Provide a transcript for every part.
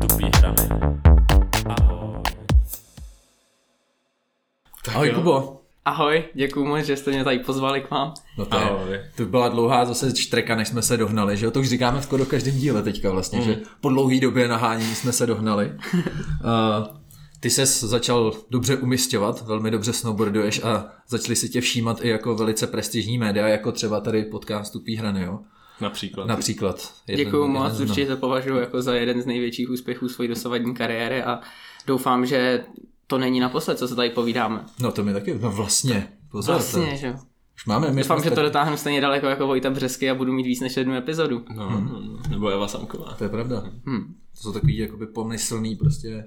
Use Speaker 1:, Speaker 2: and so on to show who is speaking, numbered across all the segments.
Speaker 1: Tupý hrany. Ahoj.
Speaker 2: Ahoj
Speaker 1: jo.
Speaker 2: Kubo.
Speaker 3: Ahoj, děkuji moc, že jste mě tady pozvali k vám.
Speaker 2: No to, je,
Speaker 1: Ahoj.
Speaker 2: to byla dlouhá zase čtreka, než jsme se dohnali, že jo? To už říkáme skoro každém díle teďka vlastně, mm. že po dlouhé době nahánění jsme se dohnali. uh, ty ses začal dobře umistovat, velmi dobře snowboarduješ a začali si tě všímat i jako velice prestižní média, jako třeba tady podcast Tupý hrany, jo?
Speaker 1: Například.
Speaker 2: Například.
Speaker 3: Děkuji moc, určitě to považuji jako za jeden z největších úspěchů své dosavadní kariéry a doufám, že to není naposled, co se tady povídáme.
Speaker 2: No to mi taky, no vlastně. Pozor,
Speaker 3: Vlastně,
Speaker 2: to,
Speaker 3: že jo.
Speaker 2: už máme, my
Speaker 3: Doufám, že to dotáhnu stejně daleko jako Vojta Břesky a budu mít víc než jednu epizodu.
Speaker 1: No, no, no, nebo Eva Samková.
Speaker 2: To je pravda.
Speaker 3: Hm.
Speaker 2: To jsou takový jakoby pomyslný prostě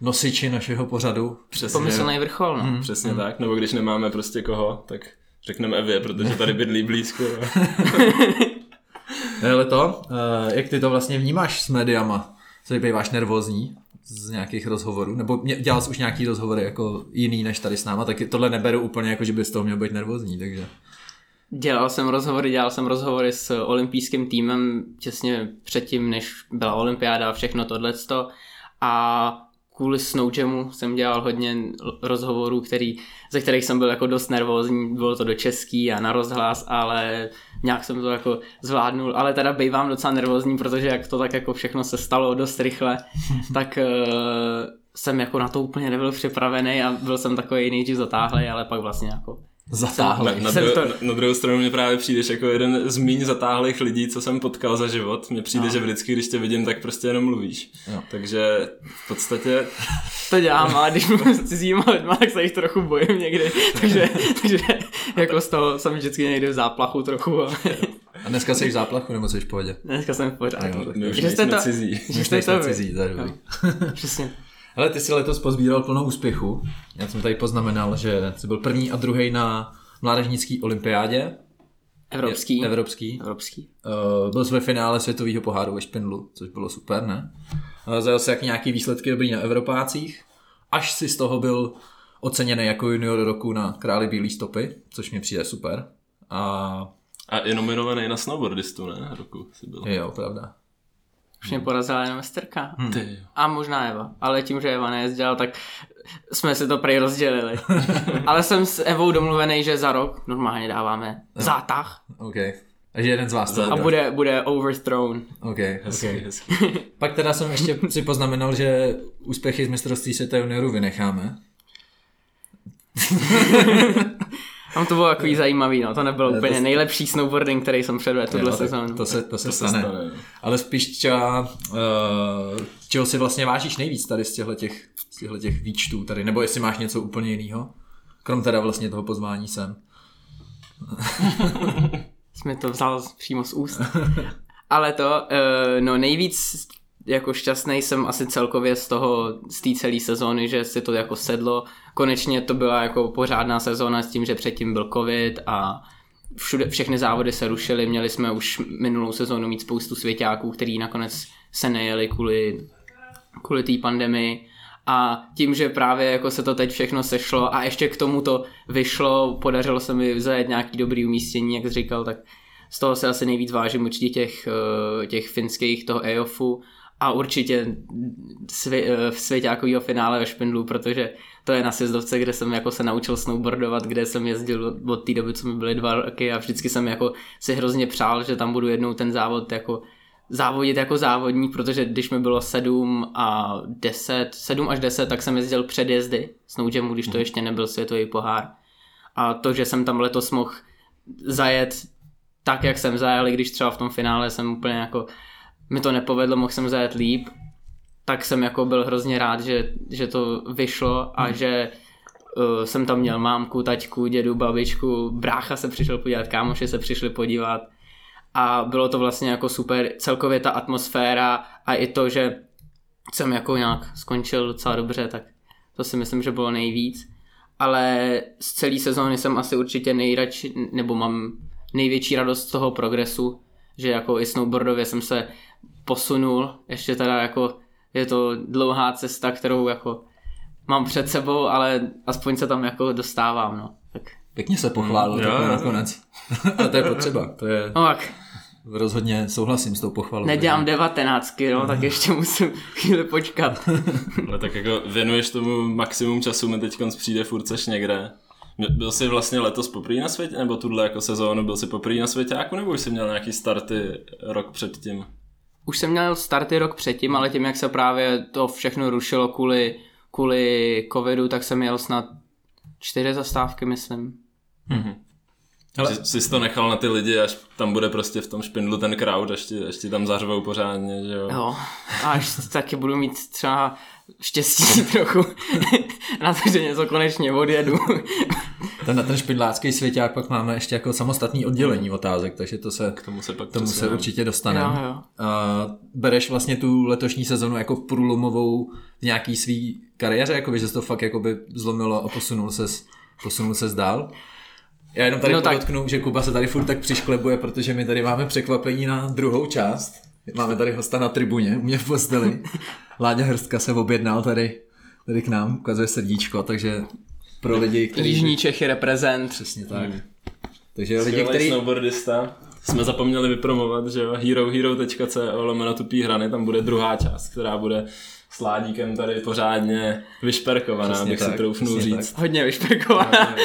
Speaker 2: nosiči našeho pořadu.
Speaker 1: Přesně,
Speaker 3: Pomyslný vrchol, no.
Speaker 2: Hmm.
Speaker 1: přesně tak. Nebo když nemáme prostě koho, tak řekneme Evě, protože tady bydlí blízko.
Speaker 2: Ale to, eh, jak ty to vlastně vnímáš s médiama? Co býváš nervózní z nějakých rozhovorů? Nebo dělal jsi už nějaký rozhovory jako jiný než tady s náma, tak tohle neberu úplně jako, že bys z toho měl být nervózní, takže...
Speaker 3: Dělal jsem rozhovory, dělal jsem rozhovory s olympijským týmem těsně předtím, než byla olympiáda a všechno tohleto. A kvůli Snow Jamu jsem dělal hodně rozhovorů, který, ze kterých jsem byl jako dost nervózní, bylo to do český a na rozhlas, ale nějak jsem to jako zvládnul, ale teda bývám docela nervózní, protože jak to tak jako všechno se stalo dost rychle, tak uh, jsem jako na to úplně nebyl připravený a byl jsem takový nejdřív zatáhlej, ale pak vlastně jako
Speaker 2: Zatáhli.
Speaker 1: Na, na, dru-
Speaker 3: to-
Speaker 1: na, na druhou stranu mě právě přijdeš jako jeden z méně zatáhlých lidí, co jsem potkal za život. Mně přijde,
Speaker 3: No.
Speaker 1: že vždycky, když tě vidím, tak prostě jenom mluvíš.
Speaker 2: Jo.
Speaker 1: Takže v podstatě
Speaker 3: To dělám, ale když mluvím s cizíma lidma, tak se jich trochu bojím někdy, takže, takže jako z toho jsem vždycky někdy v záplachu trochu, ale
Speaker 2: A dneska jsi v záplachu, nebo jsi v pohodě?
Speaker 3: dneska jsem v
Speaker 2: tak
Speaker 1: my už
Speaker 3: Že jste
Speaker 1: nejsme
Speaker 3: to-
Speaker 1: cizí.
Speaker 3: Že jste to
Speaker 2: cizí, to je dobrý.
Speaker 3: Přesně.
Speaker 2: Ale ty si letos pozbíral plnou úspěchu. Já jsem tady poznamenal, že jsi byl první a druhý na mládežnické olympiádě.
Speaker 3: Evropský.
Speaker 2: Evropský.
Speaker 3: Evropský.
Speaker 2: Uh, byl jsi ve finále světového poháru ve Špindlu, což bylo super, ne? Uh, zajel jsi jak nějaký výsledky dobrý na Evropácích, až si z toho byl oceněný jako junior roku na Králi Bílý stopy, což mi přijde super. A
Speaker 1: A je nominovaný na snowboardistu, ne? Roku si byl.
Speaker 2: jo, pravda.
Speaker 3: Už mě porazila jenom Esterka.
Speaker 2: Hm.
Speaker 1: Jo.
Speaker 3: A možná Eva. Ale tím, že Eva nejezdila, tak jsme si to prej rozdělili. ale jsem s Evou domluvený, že za rok normálně dáváme zátah
Speaker 2: OK. Takže jeden z vás to
Speaker 3: a bude, bude overthrown.
Speaker 2: OK,
Speaker 1: Hezký,
Speaker 2: OK.
Speaker 1: hezký.
Speaker 2: Pak teda jsem ještě si poznamenal, že úspěchy z mistrovství světa juniorů vynecháme.
Speaker 3: Tam to bylo takový zajímavý, no. To nebyl
Speaker 2: Ne,
Speaker 3: úplně
Speaker 2: to-
Speaker 3: nejlepší snowboarding, který jsem předvedl tuhle
Speaker 2: tak
Speaker 3: sezónu.
Speaker 2: To se, to se
Speaker 1: To se
Speaker 2: stane.
Speaker 1: stane. no.
Speaker 2: Ale spíš třeba, uh, čeho si vlastně vážíš nejvíc tady z těchto těch, z těchto těch výčtů tady, nebo jestli máš něco úplně jiného? Krom teda vlastně toho pozvání sem.
Speaker 3: Jsi mi to vzal přímo z úst. Ale to, uh, no nejvíc jako šťastný jsem asi celkově z toho, z té celé sezóny, že si to jako sedlo. Konečně to byla jako pořádná sezóna s tím, že předtím byl covid a všude, všechny závody se rušily. Měli jsme už minulou sezónu mít spoustu svěťáků, který nakonec se nejeli kvůli, kvůli té pandemii. A tím, že právě jako se to teď všechno sešlo a ještě k tomu to vyšlo, podařilo se mi zajet nějaký dobrý umístění, jak jsi říkal, tak z toho se asi nejvíc vážím určitě těch, eh, těch finských, toho EOFu a určitě svě, eh, v svěťákového finále ve Špindlu, protože to je na sjezdovce, kde jsem jako se naučil snowboardovat, kde jsem jezdil od té doby, co mi byly dva roky a vždycky jsem jako si hrozně přál, že tam budu jednou ten závod jako závodit jako závodník, protože když mi bylo 7 a 10, 7 až 10, tak jsem jezdil předjezdy Snowjamu, když to ještě nebyl světový pohár. A to, že jsem tam letos mohl zajet tak, jak jsem zajel, i když třeba v tom finále jsem úplně jako mi to nepovedlo, mohl jsem zajet líp, tak jsem jako byl hrozně rád, že, že to vyšlo a hmm. že uh, jsem tam měl mámku, taťku, dědu, babičku, brácha se přišel podívat, kámoši se přišli podívat a bylo to vlastně jako super, celkově ta atmosféra a i to, že jsem jako nějak skončil docela dobře, tak to si myslím, že bylo nejvíc. Ale z celé sezóny jsem asi určitě nejradši, nebo mám největší radost z toho progresu, že jako i snowboardově jsem se posunul, ještě teda jako je to dlouhá cesta, kterou jako mám před sebou, ale aspoň se tam jako dostávám, no. Tak,
Speaker 2: Pěkně se pochválil
Speaker 1: Mm, jo.
Speaker 2: nakonec. Ale to je potřeba. To je,
Speaker 3: no tak,
Speaker 2: rozhodně souhlasím s tou pochvalou.
Speaker 3: Nedělám devatenáctky, no, tak ještě musím chvíli počkat.
Speaker 1: Ale tak jako věnuješ tomu maximum času, mi teď přijde furt seš někde. Byl jsi vlastně letos poprvé na světě, nebo tuhle jako sezónu byl jsi poprvé na svěťáku, nebo už jsi měl nějaký starty rok předtím?
Speaker 3: Už jsem měl starty rok předtím, ale tím, jak se právě to všechno rušilo kvůli, kvůli covidu, tak jsem měl snad čtyři zastávky, myslím.
Speaker 1: Mm-hmm. Ale... Jsi, jsi to nechal na ty lidi, až tam bude prostě v tom špindlu ten crowd, až ti, až ti tam zařvou pořádně, že jo?
Speaker 3: Jo, a až taky budu mít třeba štěstí trochu na to, že něco konečně odjedu.
Speaker 2: ten, na ten špindlácký svěťák pak máme ještě jako samostatný oddělení otázek, takže to se,
Speaker 1: k tomu se, pak
Speaker 2: tomu se určitě dostaneme. bereš vlastně tu letošní sezonu jako průlomovou v nějaký svý kariéře, jako že to fakt jakoby zlomilo a posunul ses, posunul ses dál? Já jenom tady no podotknu, tak... že Kuba se tady furt tak přišklebuje, protože my tady máme překvapení na druhou část. Máme tady hosta na tribuně, u mě v posteli. Láďa Hrstka se objednal tady, tady k nám, ukazuje srdíčko, takže pro lidi, kteří...
Speaker 3: Jižní Čechy reprezent.
Speaker 2: Přesně tak. Hmm. Takže lidi, kteří...
Speaker 1: snowboardista. Jsme zapomněli vypromovat, že jo, herohero.co lomeno tupý hrany, tam bude druhá část, která bude s Ládíkem tady pořádně vyšperkovaná, přesně bych tak, si troufnul říct.
Speaker 3: Tak. Hodně vyšperkovaná.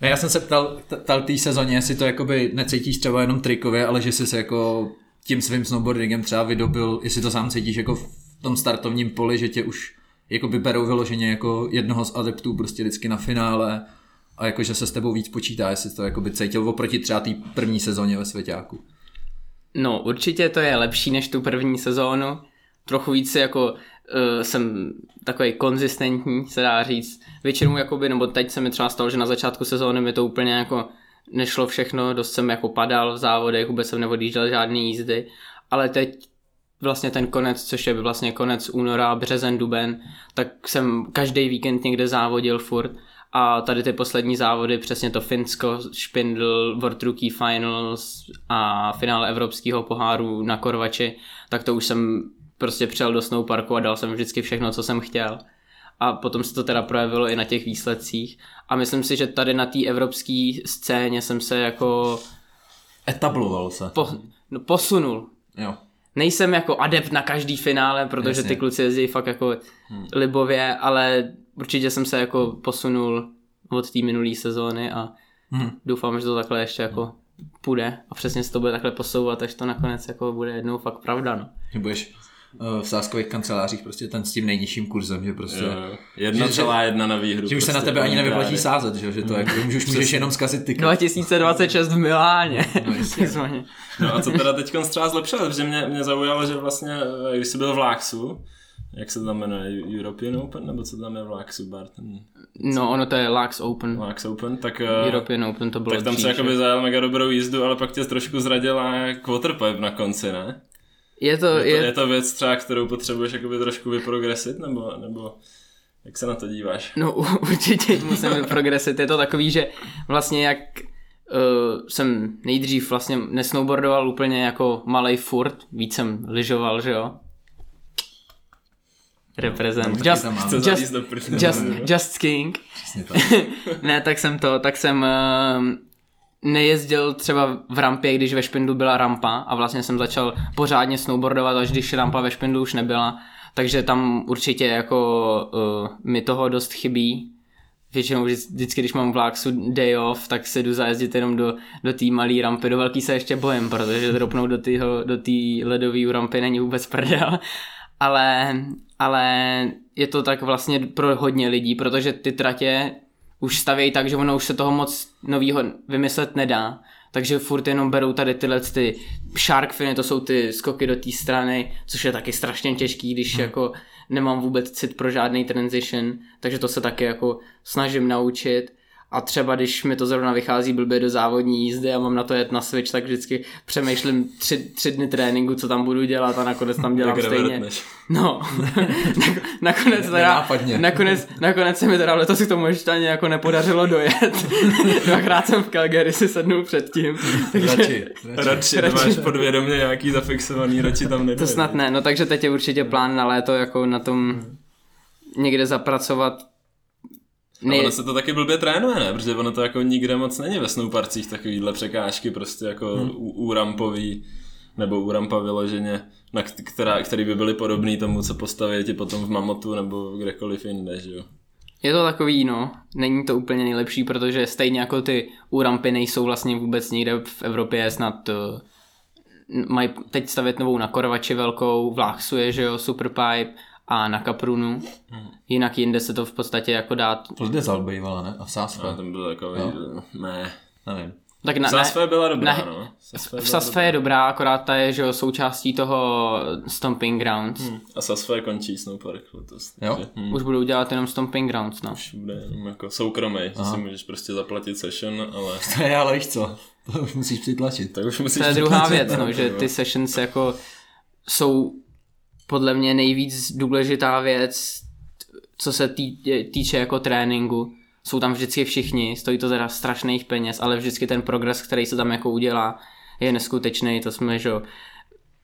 Speaker 2: Ne, já jsem se ptal, ptal té sezóně, jestli to jakoby necítíš třeba jenom trikově, ale že jsi se jako tím svým snowboardingem třeba vydobil, jestli to sám cítíš jako v tom startovním poli, že tě už jakoby berou vyloženě jako jednoho z adeptů prostě vždycky na finále a jakože se s tebou víc počítá, jestli to jakoby cítil oproti třeba té první sezóně ve Svěťáku.
Speaker 3: No určitě to je lepší než tu první sezónu. Trochu víc jako uh, jsem takový konzistentní, se dá říct. Většinou jakoby, nebo teď se mi třeba stalo, že na začátku sezóny mi to úplně jako nešlo všechno, dost jsem jako padal v závodech, vůbec jsem neodjížděl žádný jízdy, ale teď vlastně ten konec, což je vlastně konec února, březen, duben, tak jsem každý víkend někde závodil furt a tady ty poslední závody, přesně to Finsko, Špindl, World Rookie Finals a finále Evropského poháru na Korvači, tak to už jsem prostě přijel do snowparku a dal jsem vždycky všechno, co jsem chtěl. A potom se to teda projevilo i na těch výsledcích. A myslím si, že tady na té evropské scéně jsem se jako...
Speaker 2: Etabloval se.
Speaker 3: Po, no, posunul.
Speaker 2: Jo.
Speaker 3: Nejsem jako adept na každý finále, protože Jasně. ty kluci jezdí fakt jako hmm. libově, ale určitě jsem se jako posunul od té minulé sezóny a hmm. doufám, že to takhle ještě jako půjde a přesně se to bude takhle posouvat, až to nakonec jako bude jednou fakt pravda. No.
Speaker 2: Budeš v sáskových kancelářích prostě ten s tím nejnižším kurzem, že prostě... Jo,
Speaker 1: jedna že, celá jedna na výhru.
Speaker 2: Že už prostě se na tebe ani nevyplatí sázet, že, že to jako, že už můžeš jenom zkazit ty.
Speaker 3: 2026 v Miláně.
Speaker 1: No, no a co teda teď třeba zlepšovat, protože mě, mě zaujalo, že vlastně, eh, když jsi byl v Láksu, jak se to tam jmenuje, European Open, nebo co tam je v Laxu Barton?
Speaker 3: No, ono to je Lax Open.
Speaker 1: Lax Open, tak...
Speaker 3: Eh, European Open to bylo
Speaker 1: Tak tam dřív, se jakoby zajel mega dobrou jízdu, ale pak tě trošku zradila quarterpipe na konci, ne?
Speaker 3: Je to,
Speaker 1: je, to, je... je to věc třeba, kterou potřebuješ jakoby trošku vyprogresit, nebo, nebo jak se na to díváš?
Speaker 3: No určitě musím vyprogresit, je to takový, že vlastně jak uh, jsem nejdřív vlastně nesnowboardoval úplně jako malej furt, víc jsem lyžoval, že jo, reprezent. No, just, just, just, just King. ne, tak jsem to, tak jsem uh, nejezdil třeba v rampě, když ve Špindu byla rampa a vlastně jsem začal pořádně snowboardovat, až když rampa ve Špindu už nebyla. Takže tam určitě jako uh, mi toho dost chybí. Většinou vždycky, když mám v Láksu day off, tak se jdu zajezdit jenom do, do té malé rampy. Do velký se ještě bojím, protože dropnout do té do ledové rampy není vůbec prdel ale, ale je to tak vlastně pro hodně lidí, protože ty tratě už stavějí tak, že ono už se toho moc novýho vymyslet nedá. Takže furt jenom berou tady tyhle ty shark finy, to jsou ty skoky do té strany, což je taky strašně těžký, když hmm. jako nemám vůbec cit pro žádný transition, takže to se taky jako snažím naučit a třeba když mi to zrovna vychází blbě do závodní jízdy a mám na to jet na switch, tak vždycky přemýšlím tři, tři dny tréninku, co tam budu dělat a nakonec tam dělám stejně. No, nakonec teda, nakonec, nakonec se mi teda letos k tomu ještě ani jako nepodařilo dojet. Dvakrát jsem v Calgary si sednul předtím.
Speaker 1: Takže, radši, radši, radši, máš podvědomě nějaký zafixovaný, radši tam nedojde.
Speaker 3: To snad ne, no takže teď je určitě plán na léto jako na tom někde zapracovat
Speaker 1: A
Speaker 3: Nej-
Speaker 1: ono se to taky blbě trénuje, ne? Protože ono to jako nikde moc není ve snowparcích takovýhle překážky, prostě jako hmm. úrampový nebo úrampa vyloženě, na která, který by byly podobný tomu, co postaví ti potom v Mamotu nebo kdekoliv jinde, že jo?
Speaker 3: Je to takový, no, není to úplně nejlepší, protože stejně jako ty úrampy nejsou vlastně vůbec nikde v Evropě, snad uh, mají teď stavět novou na Korvači velkou, v Láchsu je, že jo, Superpipe a na Kaprunu. Jinak jinde se to v podstatě jako dá,
Speaker 2: Lydezal bývala, ne? A v Sásfe.
Speaker 1: A ten byl takový, ne.
Speaker 2: Nevím.
Speaker 3: tak na,
Speaker 1: Sasfe byla dobrá,
Speaker 3: ne-
Speaker 1: no. Sasfe
Speaker 3: v
Speaker 1: byla
Speaker 3: Sasfe je dobrá, akorát ta je, že jo, součástí toho Stomping Grounds. Hmm.
Speaker 1: A Sasfe končí Snowpark letos.
Speaker 2: Jo?
Speaker 1: takže, Hm,
Speaker 3: Už budou dělat jenom Stomping Grounds, no.
Speaker 1: už bude jenom jako soukromý, že si můžeš prostě zaplatit session, ale
Speaker 2: To je ale víš co, to už musíš přitlačit.
Speaker 1: tak už musíš...
Speaker 3: To je druhá věc, no, že
Speaker 1: jo.
Speaker 3: ty sessions jako jsou podle mě nejvíc důležitá věc, co se tý, týče jako tréninku. Jsou tam vždycky všichni, stojí to teda strašných peněz, ale vždycky ten progres, který se tam jako udělá, je neskutečný. To jsme, že jo,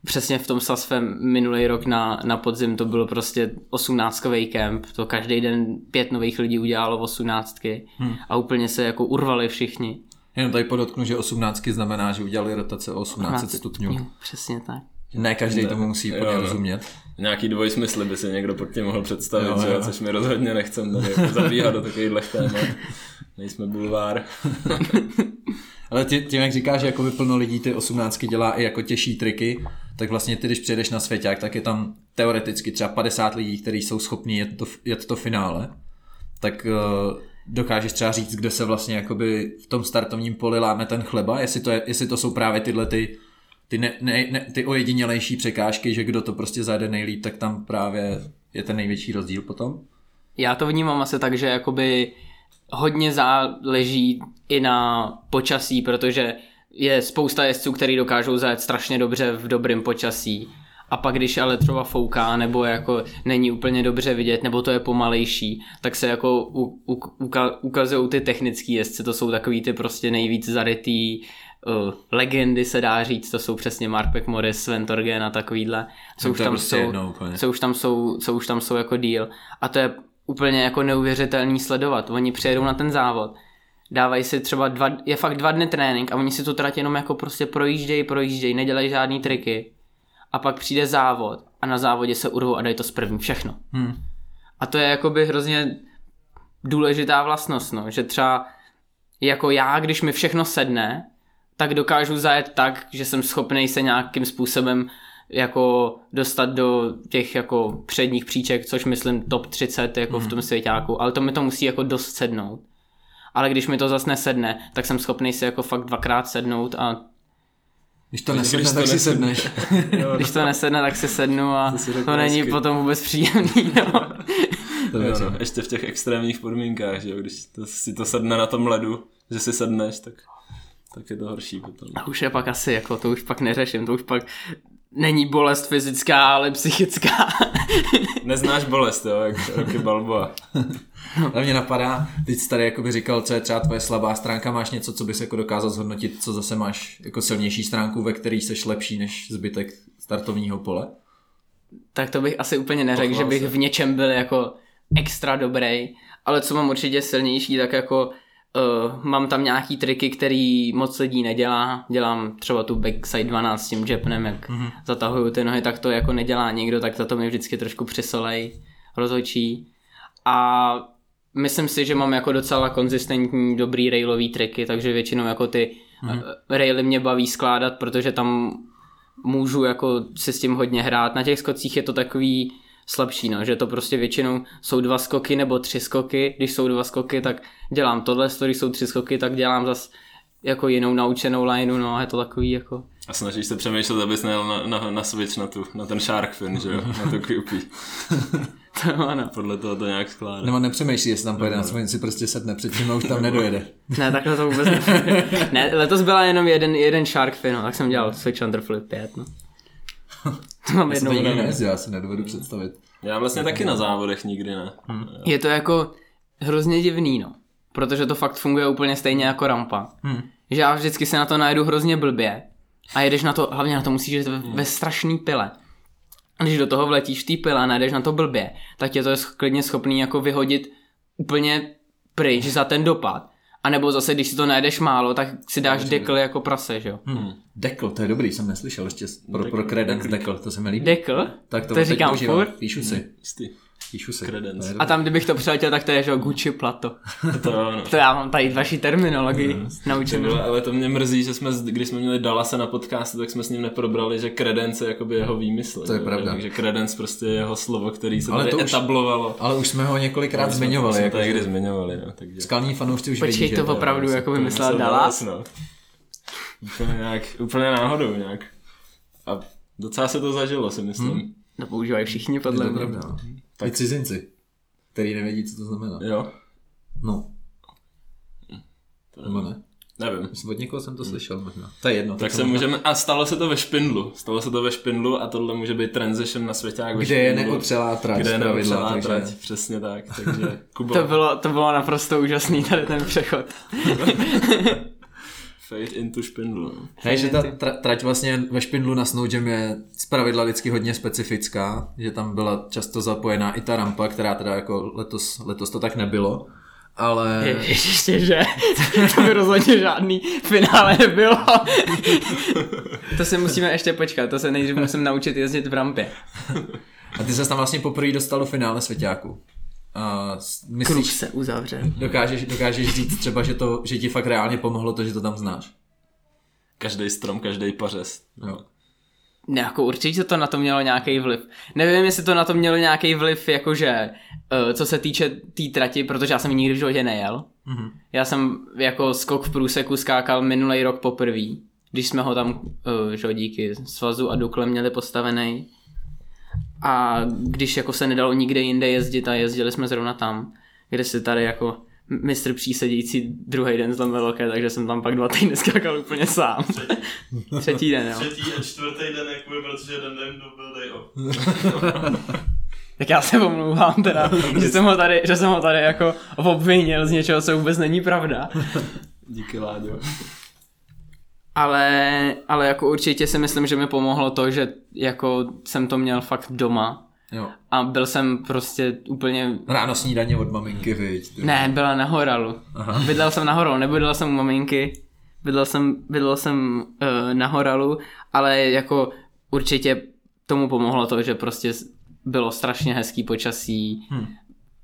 Speaker 3: přesně v tom Sasfem minulý rok na, na podzim to bylo prostě 18 kemp, to každý den pět nových lidí udělalo 18 hmm. a úplně se jako urvali všichni.
Speaker 2: Jenom tady podotknu, že 18 znamená, že udělali rotace o 18 stupňů.
Speaker 3: Přesně tak.
Speaker 2: Ne každý tomu musí úplně rozumět.
Speaker 1: Nějaký dvojsmysly by si někdo pod tím mohl představit,
Speaker 2: Jo,
Speaker 1: že,
Speaker 2: jo.
Speaker 1: což mi rozhodně nechcem tady jako zabíhat do takových témat. Nejsme bulvár.
Speaker 2: Ale ty, tím, jak říkáš, že jako plno lidí ty 18 dělá i jako těžší triky, tak vlastně ty, když přijedeš na svěťák, tak je tam teoreticky třeba 50 lidí, kteří jsou schopní jet to, jet to finále. Tak uh, dokážeš třeba říct, kde se vlastně jakoby v tom startovním poli láme ten chleba, jestli to, je, jestli to jsou právě tyhle ty, ty, ne, ne, ne, ty ojedinělejší překážky, že kdo to prostě zajde nejlíp, tak tam právě je ten největší rozdíl potom.
Speaker 3: Já to vnímám asi tak, že jakoby hodně záleží i na počasí, protože je spousta jezdců, který dokážou zajet strašně dobře v dobrém počasí. A pak když ale třeba fouká, nebo jako není úplně dobře vidět, nebo to je pomalejší, tak se jako u, u, uka, ukazují ty technický jezdci, to jsou takový ty prostě nejvíc zarytý uh, legendy se dá říct, to jsou přesně Mark Morris, Sven Torgen a takovýhle, co
Speaker 2: No
Speaker 3: už tam
Speaker 2: prostě
Speaker 3: jsou,
Speaker 2: jedno úplně.
Speaker 3: co už tam jsou, co už tam jsou jako díl. A to je úplně jako neuvěřitelný sledovat. Oni přijedou na ten závod, dávají si třeba dva, je fakt dva dny trénink a oni si tu trať jenom jako prostě projíždějí, projíždějí, nedělají žádný triky. A pak přijde závod a na závodě se urvou a dají to z první všechno.
Speaker 2: Hmm.
Speaker 3: A to je jakoby hrozně důležitá vlastnost, no, že třeba jako já, když mi všechno sedne, tak dokážu zajet tak, že jsem schopný se nějakým způsobem jako dostat do těch jako předních příček, což myslím top 30 jako v tom svěťáku, ale to mi to musí jako dost sednout. Ale když mi to zas nesedne, tak jsem schopný si jako fakt dvakrát sednout a
Speaker 2: Když to
Speaker 1: Když
Speaker 2: nesedne,
Speaker 1: to
Speaker 2: tak si
Speaker 1: nesedne.
Speaker 2: sedneš.
Speaker 3: když to nesedne, tak si sednu a
Speaker 1: To si řekl
Speaker 3: to není
Speaker 1: hezky.
Speaker 3: potom vůbec příjemný. No.
Speaker 2: To
Speaker 1: Jo,
Speaker 2: věřím.
Speaker 1: no, ještě v těch extrémních podmínkách, že jo, když to, si to sedne na tom ledu, že si sedneš, tak, tak je to horší potom.
Speaker 3: A už je pak asi, jako to už pak neřeším, to už pak není bolest fyzická, ale psychická.
Speaker 1: Neznáš bolest, jo, jak Rocky Balboa.
Speaker 2: Ale mě napadá, teď jsi tady jakoby říkal, co je třeba tvoje slabá stránka, máš něco, co bys jako dokázal zhodnotit, co zase máš jako silnější stránku, ve který seš lepší než zbytek startovního pole?
Speaker 3: tak to bych asi úplně neřekl, že bych v něčem byl jako extra dobrý, ale co mám určitě silnější, tak jako uh, mám tam nějaký triky, který moc lidí nedělá. Dělám třeba tu backside 12 s tím japnem, jak mm-hmm. zatahuju ty nohy, tak to jako nedělá nikdo, tak to, to mi vždycky trošku přisolej, rozhočí. A myslím si, že mám jako docela konzistentní, dobrý railový triky, takže většinou jako ty mm-hmm. raily mě baví skládat, protože tam můžu jako si s tím hodně hrát. Na těch skocích je to takový slabší, no, že to prostě většinou jsou dva skoky nebo tři skoky. Když jsou dva skoky, tak dělám tohle, když jsou tři skoky, tak dělám zas jako jinou naučenou lineu, no a je to takový jako...
Speaker 1: A snažíš se přemýšlet, abys nejel na, na, na switch, na, tu, na ten shark fin, že jo, na tu QP.
Speaker 3: To ano.
Speaker 1: Podle toho to nějak skládá.
Speaker 2: Nebo nepřemýšlí, jestli tam pojede na svůj, si prostě sedne předtím a už tam nedojede.
Speaker 3: Ne, takhle to vůbec ne. ne. letos byla jenom jeden, jeden shark fin, no, tak jsem dělal switch under flip 5, no. To mám
Speaker 2: Já jsem
Speaker 3: jednou.
Speaker 2: to nikdy nejezdil, já si nedovedu představit.
Speaker 1: Já vlastně taky na závodech nikdy ne.
Speaker 3: Je to jako hrozně divný, no. Protože to fakt funguje úplně stejně jako rampa.
Speaker 2: Hmm.
Speaker 3: Že já vždycky se na to najedu hrozně blbě. A jedeš na to, hlavně na to musíš jít ve, ve strašný pile. A když do toho vletíš v té pile a najdeš na to blbě, tak tě to je sch- klidně schopný jako vyhodit úplně pryč za ten dopad. A nebo zase, když si to najedeš málo, tak si dáš dekl jako prase, že jo?
Speaker 2: Hmm. Dekl, to je dobrý, jsem neslyšel ještě pro, pro credence dekl, to se mi líbí.
Speaker 3: Dekl?
Speaker 2: Tak to,
Speaker 3: to říkám
Speaker 2: používám.
Speaker 3: furt.
Speaker 2: Píšu si,
Speaker 1: Jistý.
Speaker 2: Píšu si.
Speaker 1: Credence.
Speaker 3: A tam, kdybych to přeletěl, tak to je, že jo, Gucci plato.
Speaker 1: To no.
Speaker 3: To já mám tady vaši terminologii
Speaker 1: Ty
Speaker 3: naučenou.
Speaker 1: vole, ale to mě mrzí, že jsme, když jsme měli Dallase na podcastu, tak jsme s ním neprobrali, že Credence je jakoby jeho výmysl.
Speaker 2: To je
Speaker 1: že?
Speaker 2: pravda.
Speaker 1: Takže Credence prostě je jeho slovo, který se
Speaker 2: Ale
Speaker 1: tady
Speaker 2: to už-
Speaker 1: etablovalo.
Speaker 2: Ale už jsme ho několikrát
Speaker 1: jsme-
Speaker 2: zmiňovali.
Speaker 1: jsme
Speaker 2: Jako, že
Speaker 1: zmiňovali, no, takže...
Speaker 2: skalní fanoušci už
Speaker 3: Počkej,
Speaker 2: vědí,
Speaker 3: to
Speaker 2: že
Speaker 3: opravdu jako vymyslel
Speaker 1: Vymyslel
Speaker 3: Dallas?
Speaker 1: No. Úplně, nějak, úplně náhodou nějak. A docela se to zažilo, si myslím. Hmm.
Speaker 3: To používají všichni podle mě.
Speaker 2: No. I cizinci, který nevědí, co to znamená.
Speaker 1: Jo?
Speaker 2: No. Nebo ne?
Speaker 1: Nevím.
Speaker 2: Myslím, od někoho jsem to slyšel možná. To je jedno.
Speaker 1: Tak
Speaker 2: to
Speaker 1: se
Speaker 2: možná-
Speaker 1: můžeme... A stalo se to ve špindlu. Stalo se to ve špindlu a tohle může být transition na svěťák ve
Speaker 2: Kde je
Speaker 1: špindlu.
Speaker 2: neotřelá trať.
Speaker 1: Kde je neotřelá
Speaker 2: takže-
Speaker 1: trať, přesně tak. Takže Kubo,
Speaker 3: To bylo, to bylo naprosto úžasný tady ten přechod.
Speaker 1: fade into špindlu.
Speaker 2: Ne, že ta tra- trať vlastně ve špindlu na Snowjam je zpravidla vždycky hodně specifická, že tam byla často zapojená i ta rampa, která teda jako letos, letos to tak nebylo, ale
Speaker 3: Ještě, že to by rozhodně žádný finále nebylo. to si musíme ještě počkat, to se nejdřív musím naučit jezdit v rampě.
Speaker 2: a ty se tam vlastně poprvé dostal do finále svěťáku. A s-
Speaker 3: Kruh
Speaker 2: myslíš,
Speaker 3: se uzavře.
Speaker 2: dokážeš, dokážeš říct třeba, že, to, že ti fakt reálně pomohlo to, že to tam znáš?
Speaker 1: Každý strom, každý pařez.
Speaker 2: Jo.
Speaker 3: Ne, jako určitě to na to mělo nějaký vliv. Nevím, jestli to na to mělo nějaký vliv, jakože uh, co se týče té tý trati, protože já jsem ji nikdy v životě nejel.
Speaker 2: Mhm.
Speaker 3: Já jsem jako skok v průseku skákal minulý rok poprvé, když jsme ho tam, uh, že jo, díky svazu a Dukle měli postavený. A když jako se nedalo nikde jinde jezdit a jezdili jsme zrovna tam, kde si tady jako mistr přísedící druhý den tam velké, takže jsem tam pak dva týdny skákal úplně sám. Třetí den, jo.
Speaker 4: Třetí a čtvrtý den, jakoby, protože jeden den to byl day off.
Speaker 3: Tak já se omlouvám teda, že jsem ho tady, že jsem ho tady jako obvinil z něčeho, co vůbec není pravda.
Speaker 1: Díky, Láďo.
Speaker 3: Ale, ale jako určitě si myslím, že mi pomohlo to, že jako jsem to měl fakt doma
Speaker 2: jo.
Speaker 3: a byl jsem prostě úplně
Speaker 2: Ráno snídaně od maminky, viď?
Speaker 3: Ne, byla na Horalu.
Speaker 2: Aha.
Speaker 3: Bydlel jsem na Horalu, nebydlel jsem u maminky, bydlel jsem, bydlel jsem uh, na Horalu, ale jako určitě tomu pomohlo to, že prostě bylo strašně hezký počasí.
Speaker 2: Hm.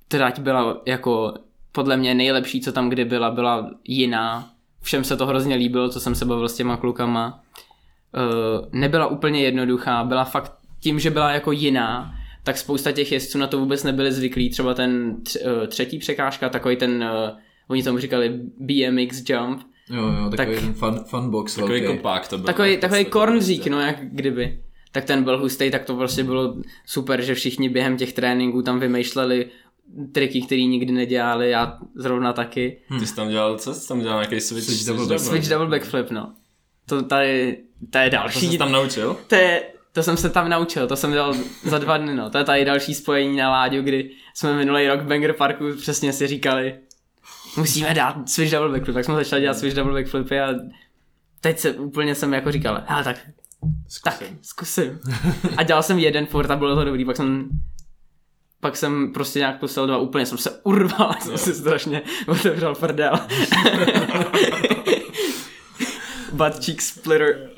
Speaker 3: Trať byla jako podle mě nejlepší, co tam kdy byla, byla jiná. Všem se to hrozně líbilo, co jsem se bavil s těma klukama. Uh, nebyla úplně jednoduchá, byla fakt tím, že byla jako jiná, tak spousta těch jezdců na to vůbec nebyli zvyklí. Třeba ten uh, třetí překážka, takový ten, uh, oni tomu říkali BMX jump,
Speaker 2: Jo, jo, takový
Speaker 3: Tak-
Speaker 2: ten fun, fun box
Speaker 1: Takový
Speaker 2: velký.
Speaker 1: kopák to byl.
Speaker 3: takový, takový kornzík,
Speaker 1: prostě.
Speaker 3: no jak kdyby. Tak ten byl hustý, tak to prostě bylo super, že všichni během těch tréninků tam vymýšleli triky, které nikdy nedělali, já zrovna taky.
Speaker 1: Ty jsi tam dělal, co jsi tam dělal, nějaký switch?
Speaker 2: Switch double back.
Speaker 3: Switch double backflip, no. To tady, to je
Speaker 1: To
Speaker 3: další.
Speaker 1: jsi tam naučil?
Speaker 3: To, je, to jsem se tam naučil, to jsem dělal za dva dny, no. To je tady další spojení na Láďu, kdy jsme minulý rok v Banger Parku přesně si říkali, musíme dát switch double backflip, tak jsme začali dělat switch double backflipy a teď se úplně jsem jako říkal, hele tak, tak, zkusím. A dělal jsem jeden furt a bylo to dobrý, pak jsem pak jsem prostě nějak pustil dva, úplně jsem se urval, jsem si strašně otevřel prdel. Butt cheek splitter.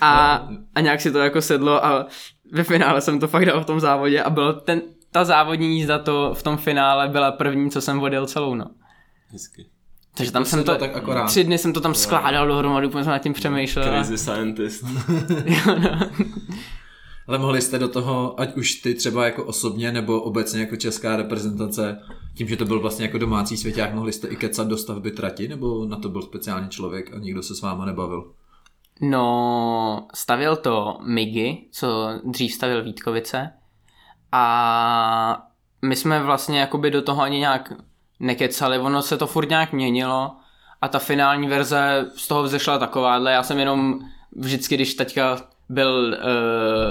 Speaker 3: a, a nějak si to jako sedlo a ve finále jsem to fakt dal v tom závodě a bylo ten, ta závodní jízda to v tom finále byla první, co jsem odjel celou, no.
Speaker 1: Hezky.
Speaker 3: Takže tam jsem
Speaker 2: sedlo
Speaker 3: to,
Speaker 2: tak akorát.
Speaker 3: tři dny jsem to tam skládal dohromady, úplně jsem nad tím přemýšlel.
Speaker 1: Crazy scientist.
Speaker 3: Jo, no.
Speaker 2: Ale mohli jste do toho, ať už ty třeba jako osobně, nebo obecně jako česká reprezentace, tím, že to byl vlastně jako domácí svěťák, mohli jste i kecat do stavby trati, nebo na to byl speciální člověk a nikdo se s váma nebavil?
Speaker 3: No, stavil to Migy, co dřív stavil Vítkovice. A my jsme vlastně jakoby do toho ani nějak nekecali, ono se to furt nějak měnilo a ta finální verze z toho vzešla takováhle, já jsem jenom vždycky, když teďka byl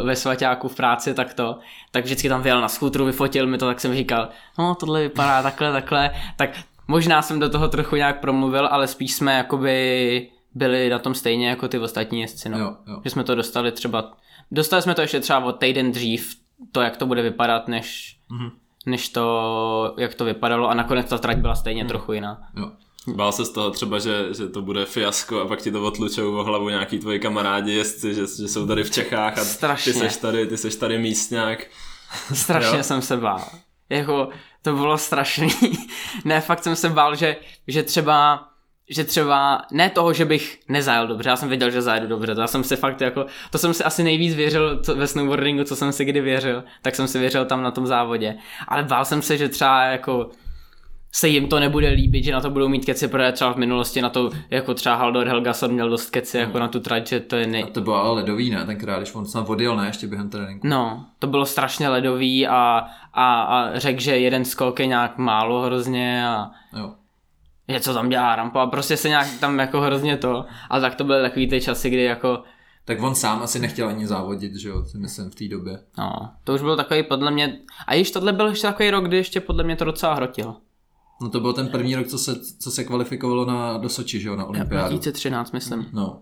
Speaker 3: uh, ve svaťáku v práci, tak to, tak vždycky tam vyjel na skútru, vyfotil mi to, tak jsem říkal, no tohle vypadá takhle, takhle, tak možná jsem do toho trochu nějak promluvil, ale spíš jsme jakoby byli na tom stejně jako ty ostatní jezdci, no.
Speaker 2: Jo, jo.
Speaker 3: Že jsme to dostali třeba, dostali jsme to ještě třeba o týden dřív, to jak to bude vypadat, než,
Speaker 2: Mhm.
Speaker 3: než to, jak to vypadalo a nakonec ta trať byla stejně trochu jiná.
Speaker 2: Jo.
Speaker 1: Bál se z toho třeba, že, že to bude fiasko a pak ti to otlučou o hlavu nějaký tvoji kamarádi jezdci, že, že jsou tady v Čechách a
Speaker 3: Strašně.
Speaker 1: ty seš tady, ty seš tady místňák.
Speaker 3: Strašně
Speaker 1: Jo.
Speaker 3: jsem se bál. Jako, to bylo strašný. ne, fakt jsem se bál, že, že třeba že třeba ne toho, že bych nezajel dobře, já jsem věděl, že zajedu dobře, to já jsem si fakt jako, to jsem si asi nejvíc věřil co, ve snowboardingu, co jsem si kdy věřil, tak jsem si věřil tam na tom závodě, ale bál jsem se, že třeba jako se jim to nebude líbit, že na to budou mít keci, protože třeba v minulosti na to, jako třeba Haldor Helgason měl dost keci, jako na tu trať, že to je nej...
Speaker 2: A to bylo ale ledový, ne? Tenkrát, když on snad odjel, ne? Ještě během tréninku.
Speaker 3: No, to bylo strašně ledový a, a, a řekl, že jeden skok je nějak málo hrozně a
Speaker 2: Jo.
Speaker 3: že co tam dělá rampa a prostě se nějak tam jako hrozně to. A tak to byly takový ty časy, kdy jako,
Speaker 2: Tak on sám asi nechtěl ani závodit, že jo, si myslím v té době.
Speaker 3: no, to už byl takový podle mě, a již tohle byl ještě takový rok, kdy ještě podle mě to docela hrotilo.
Speaker 2: No to byl ten první rok, co se, co se kvalifikovalo na, do Soči, že jo, na olympiádu.
Speaker 3: 2013, myslím.
Speaker 2: No.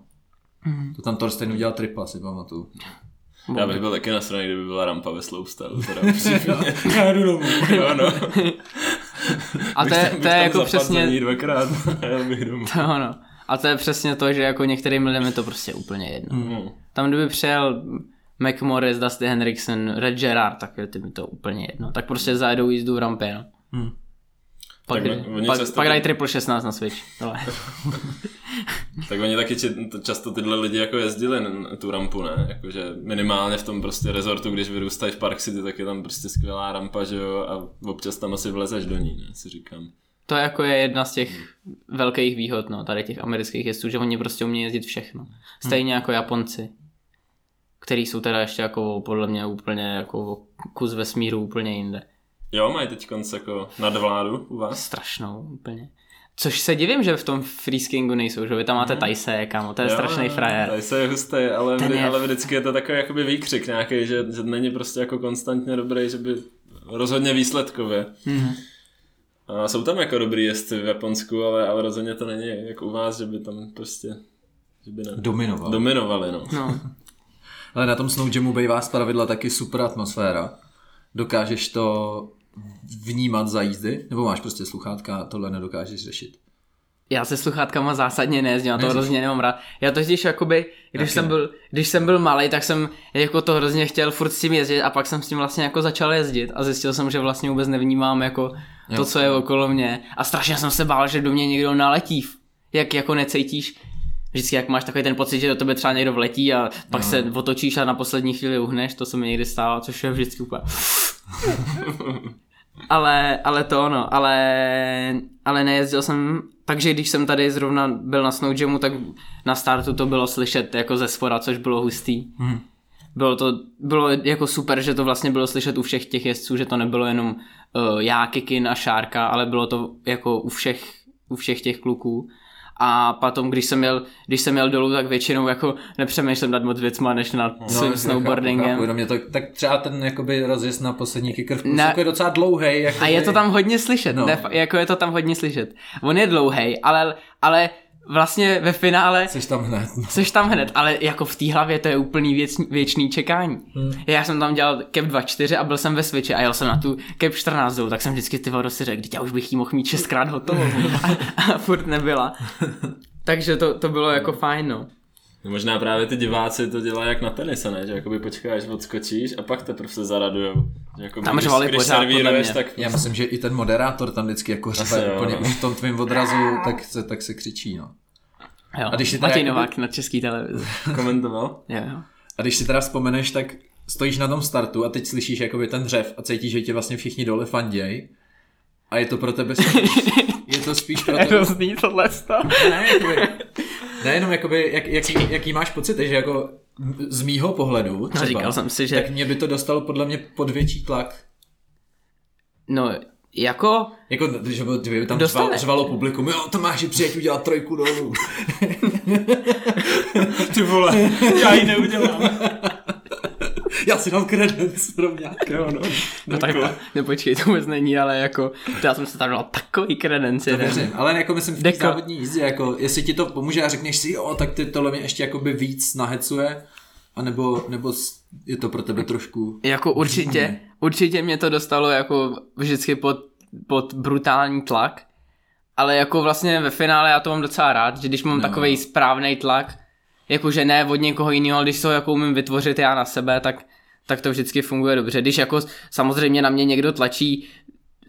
Speaker 2: To tam Thorstein udělal tripa, si pamatuju.
Speaker 1: Já bych byl taky nasraný, kdyby byla rampa ve slopestyle. Teda.
Speaker 2: Já jdu domů.
Speaker 1: jo, no.
Speaker 3: A to je, to je jako přesně,
Speaker 1: dvakrát a jel bych domů.
Speaker 3: to ono. A to je přesně to, že jako některým lidem je to prostě úplně jedno.
Speaker 1: Hmm.
Speaker 3: Tam kdyby přijel McMorris, Dusty Hendrickson, Red Gerard, tak je mi to úplně jedno. Tak prostě zajedou jízdu v rampě, no.
Speaker 2: Hmm.
Speaker 3: Pak,
Speaker 1: Tak oni
Speaker 3: pak,
Speaker 1: často
Speaker 3: pak dají triple 16 na Switch.
Speaker 1: Tak oni taky či, často tyhle lidi jako jezdili na, tu rampu, ne? Jakože minimálně v tom prostě rezortu, když vyrůstají v Park City, tak je tam prostě skvělá rampa, že jo? A občas tam asi vlezeš do ní, ne? Si říkám.
Speaker 3: To jako je jedna z těch velkých výhod, no, tady těch amerických jezdců, že oni prostě umějí jezdit všechno. Stejně jako Japonci, který jsou teda ještě jako podle mě úplně jako kus vesmíru úplně jinde.
Speaker 1: Jo, mají teď konc jako nadvládu u vás?
Speaker 3: Strašnou úplně. Což se divím, že v tom freeskingu nejsou, že vy tam máte Tajse, kamo, to je
Speaker 1: Jo,
Speaker 3: strašný
Speaker 1: jo,
Speaker 3: frajer.
Speaker 1: Tady se je hustý, ale, vždy,
Speaker 3: je-
Speaker 1: ale vždycky je to takový jakoby výkřik nějaký, že, že není prostě jako konstantně dobrý, že by rozhodně výsledkově.
Speaker 3: Mhm.
Speaker 1: A jsou tam jako dobrý jezdci v Japonsku, ale, ale rozhodně to není jako u vás, že by tam prostě že by ne,
Speaker 2: Dominoval.
Speaker 1: dominovali, no.
Speaker 3: No,
Speaker 2: Ale na tom Snow Jamu bývá z pravidla taky super atmosféra. Dokážeš to vnímat za jízdy? Nebo máš prostě sluchátka a tohle nedokážeš řešit?
Speaker 3: Já se sluchátkama zásadně nejezdím, já to hrozně nemám rád. Já totiž jakoby, když
Speaker 2: Taky
Speaker 3: jsem, byl, když jsem byl malý, tak jsem jako to hrozně chtěl furt s tím jezdit a pak jsem s tím vlastně jako začal jezdit a zjistil jsem, že vlastně vůbec nevnímám jako to,
Speaker 2: Jo.
Speaker 3: co je okolo mě a strašně jsem se bál, že do mě někdo naletí. Jak jako necítíš, vždycky jak máš takový ten pocit, že do tebe třeba někdo vletí a pak
Speaker 2: Jo.
Speaker 3: se otočíš a na poslední chvíli uhneš, to se mi někdy stává, což je vždycky úplně... ale, ale to ono, ale, ale nejezdil jsem, takže když jsem tady zrovna byl na Snow Jamu, tak na startu to bylo slyšet jako ze spora, což bylo hustý.
Speaker 2: Hmm.
Speaker 3: Bylo to bylo jako super, že to vlastně bylo slyšet u všech těch jezdců, že to nebylo jenom uh, já, Kikin a Šárka, ale bylo to jako u všech, u všech těch kluků. A potom, když jsem jel, když jsem jel dolů, tak většinou jako nepřemýšlím nad moc věcma, než nad no, svým snowboardingem.
Speaker 2: Chápu, chápu, mě to, tak třeba ten jakoby rozjezd na poslední kicker v
Speaker 3: ne.
Speaker 2: je docela dlouhý. Jako
Speaker 3: A je to tam hodně slyšet. No. ne, jako je to tam hodně slyšet. On je dlouhý, ale, ale vlastně ve finále
Speaker 2: Jsi tam hned. no.
Speaker 3: Seš tam hned, ale jako v té hlavě to je úplný věc, věčný čekání. Hmm. Já jsem tam dělal cap 2.4 a byl jsem ve switchi a jel jsem na tu cap 14 dolů, tak jsem vždycky ty si řekl, "Vždyť já už bych jí mohl mít šestkrát hotovo. a, a, furt nebyla. Takže to, to bylo jako fajn, no.
Speaker 1: Možná právě ty diváci to dělají jak na tenise, ne? Že jakoby počkáš, odskočíš a pak teprve se zaradujou. Že jakoby,
Speaker 3: Tam
Speaker 1: když,
Speaker 3: řvali
Speaker 1: když
Speaker 3: pořád, podle
Speaker 1: servíruješ,
Speaker 3: mě.
Speaker 1: tak
Speaker 2: Já myslím, že i ten moderátor tam vždycky jako řve
Speaker 1: jo,
Speaker 2: úplně
Speaker 1: no.
Speaker 2: už v tom tvým odrazu, tak se, tak se křičí, no.
Speaker 3: Jo.
Speaker 2: A když si teda
Speaker 3: Matěj
Speaker 2: jakoby-
Speaker 3: Novák na český televizi.
Speaker 1: komentoval.
Speaker 3: Jo, jo.
Speaker 2: A když si teda vzpomeneš, tak stojíš na tom startu a teď slyšíš jakoby ten dřev a cítíš, že tě vlastně všichni dole fanděj. A je to pro tebe spíš, je to spíš pro tebe,
Speaker 3: Hrozný tohle stav.
Speaker 2: ne, jakoby, ne jenom jakoby, jak, jaký, jaký máš pocit, že jako z mýho pohledu třeba,
Speaker 3: No, říkal jsem si, že-
Speaker 2: tak mě by to dostalo podle mě pod větší tlak.
Speaker 3: No, jako,
Speaker 2: Jako, že by, tam
Speaker 3: Dostane.
Speaker 2: řval, řvalo publikum, jo, Tomáši, přijeď udělat trojku dolů.
Speaker 1: Ty vole, já ji neudělám.
Speaker 2: Já si dám kredence rovňák.
Speaker 1: Jo, no.
Speaker 3: no tak, no počkej, to vůbec není, ale jako, já jsem se tam dal takový kredenci.
Speaker 2: To věřím, ale jako myslím v té závodní jízdě, jako jestli ti to pomůže a řekneš si, jo, tak ty tohle mě ještě jakoby víc nahecuje, A nebo, je to pro tebe trošku...
Speaker 3: Jako určitě, určitě mě to dostalo jako vždycky pod, pod brutální tlak, ale jako vlastně ve finále já to mám docela rád, že když mám
Speaker 2: no.
Speaker 3: takový správný tlak, jakože ne od někoho jiného, ale když to jako umím vytvořit já na sebe, tak, tak to vždycky funguje dobře. Když jako samozřejmě na mě někdo tlačí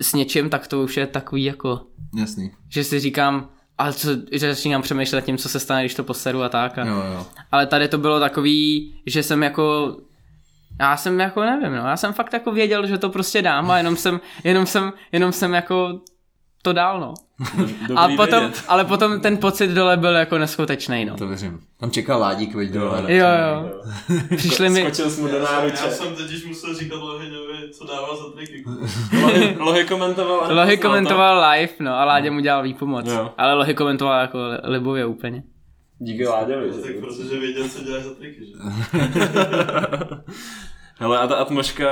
Speaker 3: s něčím, tak to už je takový jako,
Speaker 2: Jasný.
Speaker 3: že si říkám, ale co, že začínám přemýšlet tím, co se stane, když to poseru a tak. A,
Speaker 2: Jo, jo.
Speaker 3: ale tady to bylo takový, že jsem jako já jsem jako nevím, no, já jsem fakt jako věděl, že to prostě dám a jenom jsem, jenom jsem, jenom jsem jako to dál, no.
Speaker 1: Dobrý
Speaker 3: A potom,
Speaker 1: vědět.
Speaker 3: ale potom ten pocit dole byl jako neskutečný, no.
Speaker 2: To věřím. Tam čekal Ládík, veď dole.
Speaker 3: Jo, jo. Přišli mi,
Speaker 1: Skočil jsi mu do
Speaker 4: Já
Speaker 1: náruče.
Speaker 4: jsem totiž musel říkat Lohinovi, co dává za triky.
Speaker 1: Lohy, Lohy komentoval.
Speaker 3: Lohy
Speaker 1: to.
Speaker 3: komentoval live, no a Ládě mu dělal výpomoc.
Speaker 1: Jo.
Speaker 3: Ale Lohy komentoval jako libově úplně.
Speaker 1: Díky Láďovi. že?
Speaker 4: Tak protože věděl, co děláš za triky, že?
Speaker 1: Hele, a ta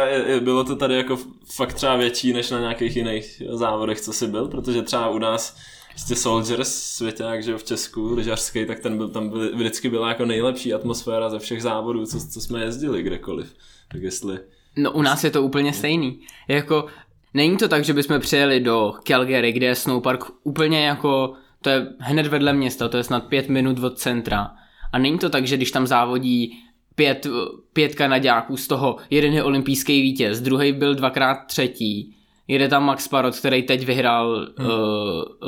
Speaker 1: je, bylo to tady jako fakt třeba větší než na nějakých jiných závodech, co jsi byl, protože třeba u nás prostě Soldiers, svěťák, že v Česku, lyžařský, tak ten byl, tam byl, vždycky byla jako nejlepší atmosféra ze všech závodů, co, co jsme jezdili kdekoliv. Tak jestli...
Speaker 3: No u nás je to úplně stejný. Jako, není to tak, že bychom přijeli do Calgary, kde je snowpark úplně jako, to je hned vedle města, to je snad pět minut od centra. A není to tak, že když tam závodí pět, pět kanaďáků, z toho. Jeden je olympijský vítěz, druhý byl dvakrát třetí, jede tam Max Parot, který teď vyhrál hmm. uh,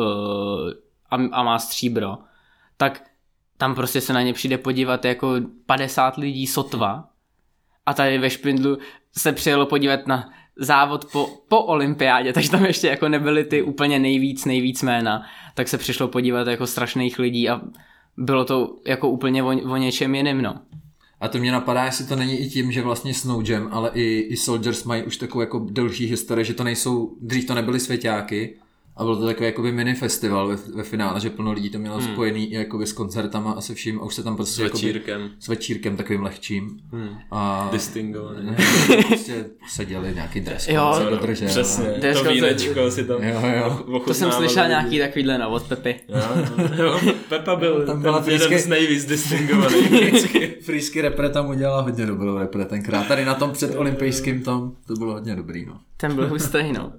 Speaker 3: uh, a, a má stříbro, tak tam prostě se na ně přijde podívat jako 50 lidí sotva. A tady ve Špindlu se přijelo podívat na závod po, po olympiádě, takže tam ještě jako nebyly ty úplně nejvíc, nejvíc jména, tak se přišlo podívat jako strašných lidí a bylo to jako úplně o, o něčem jiném, no.
Speaker 2: A to mě napadá, jestli to není i tím, že vlastně Snow Jam, ale i, i Soldiers mají už takovou jako delší historii, že to nejsou, dřív to nebyly svěťáky, a byl to takový jakoby mini festival ve, ve finále, že plno lidí to mělo hmm. spojený i jakoby s koncertama a se vším a už se tam prostě
Speaker 1: S
Speaker 2: jakoby-
Speaker 1: večírkem.
Speaker 2: s večírkem takovým lehčím.
Speaker 1: Hmm.
Speaker 2: A
Speaker 1: Distingovaný.
Speaker 2: prostě seděli nějaký dress code,
Speaker 3: Jo, no,
Speaker 2: dodržel.
Speaker 1: Přesně,
Speaker 3: Dress
Speaker 1: to
Speaker 3: code-
Speaker 1: vínečko si tam
Speaker 2: Jo, jo.
Speaker 3: To jsem slyšel nějaký takovýhle no od Pepy.
Speaker 1: Jo, jo, Pepa byl
Speaker 2: Tam byla
Speaker 1: ten jeden z nejvíc distingovaných.
Speaker 2: Frýsky repre tam udělala hodně dobrou repre tenkrát. Tady na tom před olympijským tom to bylo hodně dobrý, no.
Speaker 3: Ten byl hustý, no.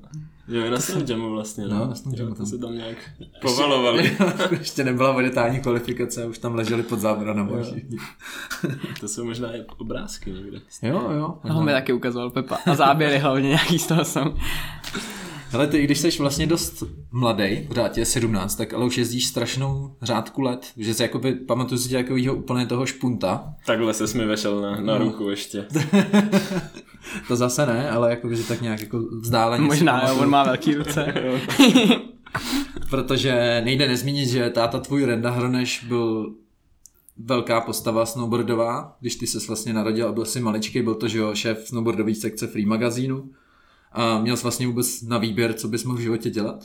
Speaker 1: Jo, na Snow Jamu vlastně.
Speaker 2: No, na Snow Jamu
Speaker 1: Jo,
Speaker 2: tam.
Speaker 1: To se tam nějak povalovali.
Speaker 2: Ještě nebyla vodetální kvalifikace a už tam leželi pod všichni.
Speaker 1: To jsou možná i obrázky někde.
Speaker 2: Jo, jo.
Speaker 3: Toho mi taky ukazoval Pepa. A záběry hlavně nějaký z toho jsou.
Speaker 2: Hele, ty i když jsi vlastně dost mladý, pořád tě je 17, tak ale už jezdíš strašnou řádku let, že se jakoby, pamatuju si tě takovýho úplně toho špunta.
Speaker 1: Takhle se mi vešel na, na ruku ještě.
Speaker 2: To zase ne, ale jakoby, že tak nějak jako vzdáleně.
Speaker 3: Možná, jo, on má velký ruce.
Speaker 2: Protože nejde nezmínit, že táta tvůj Renda Hroneš byl velká postava snowboardová, když ty se vlastně narodil a byl si maličký, byl to, že jo, šéf snowboardové sekce Free magazínu. A měl jsi vlastně vůbec na výběr, co bys mohl v životě dělat?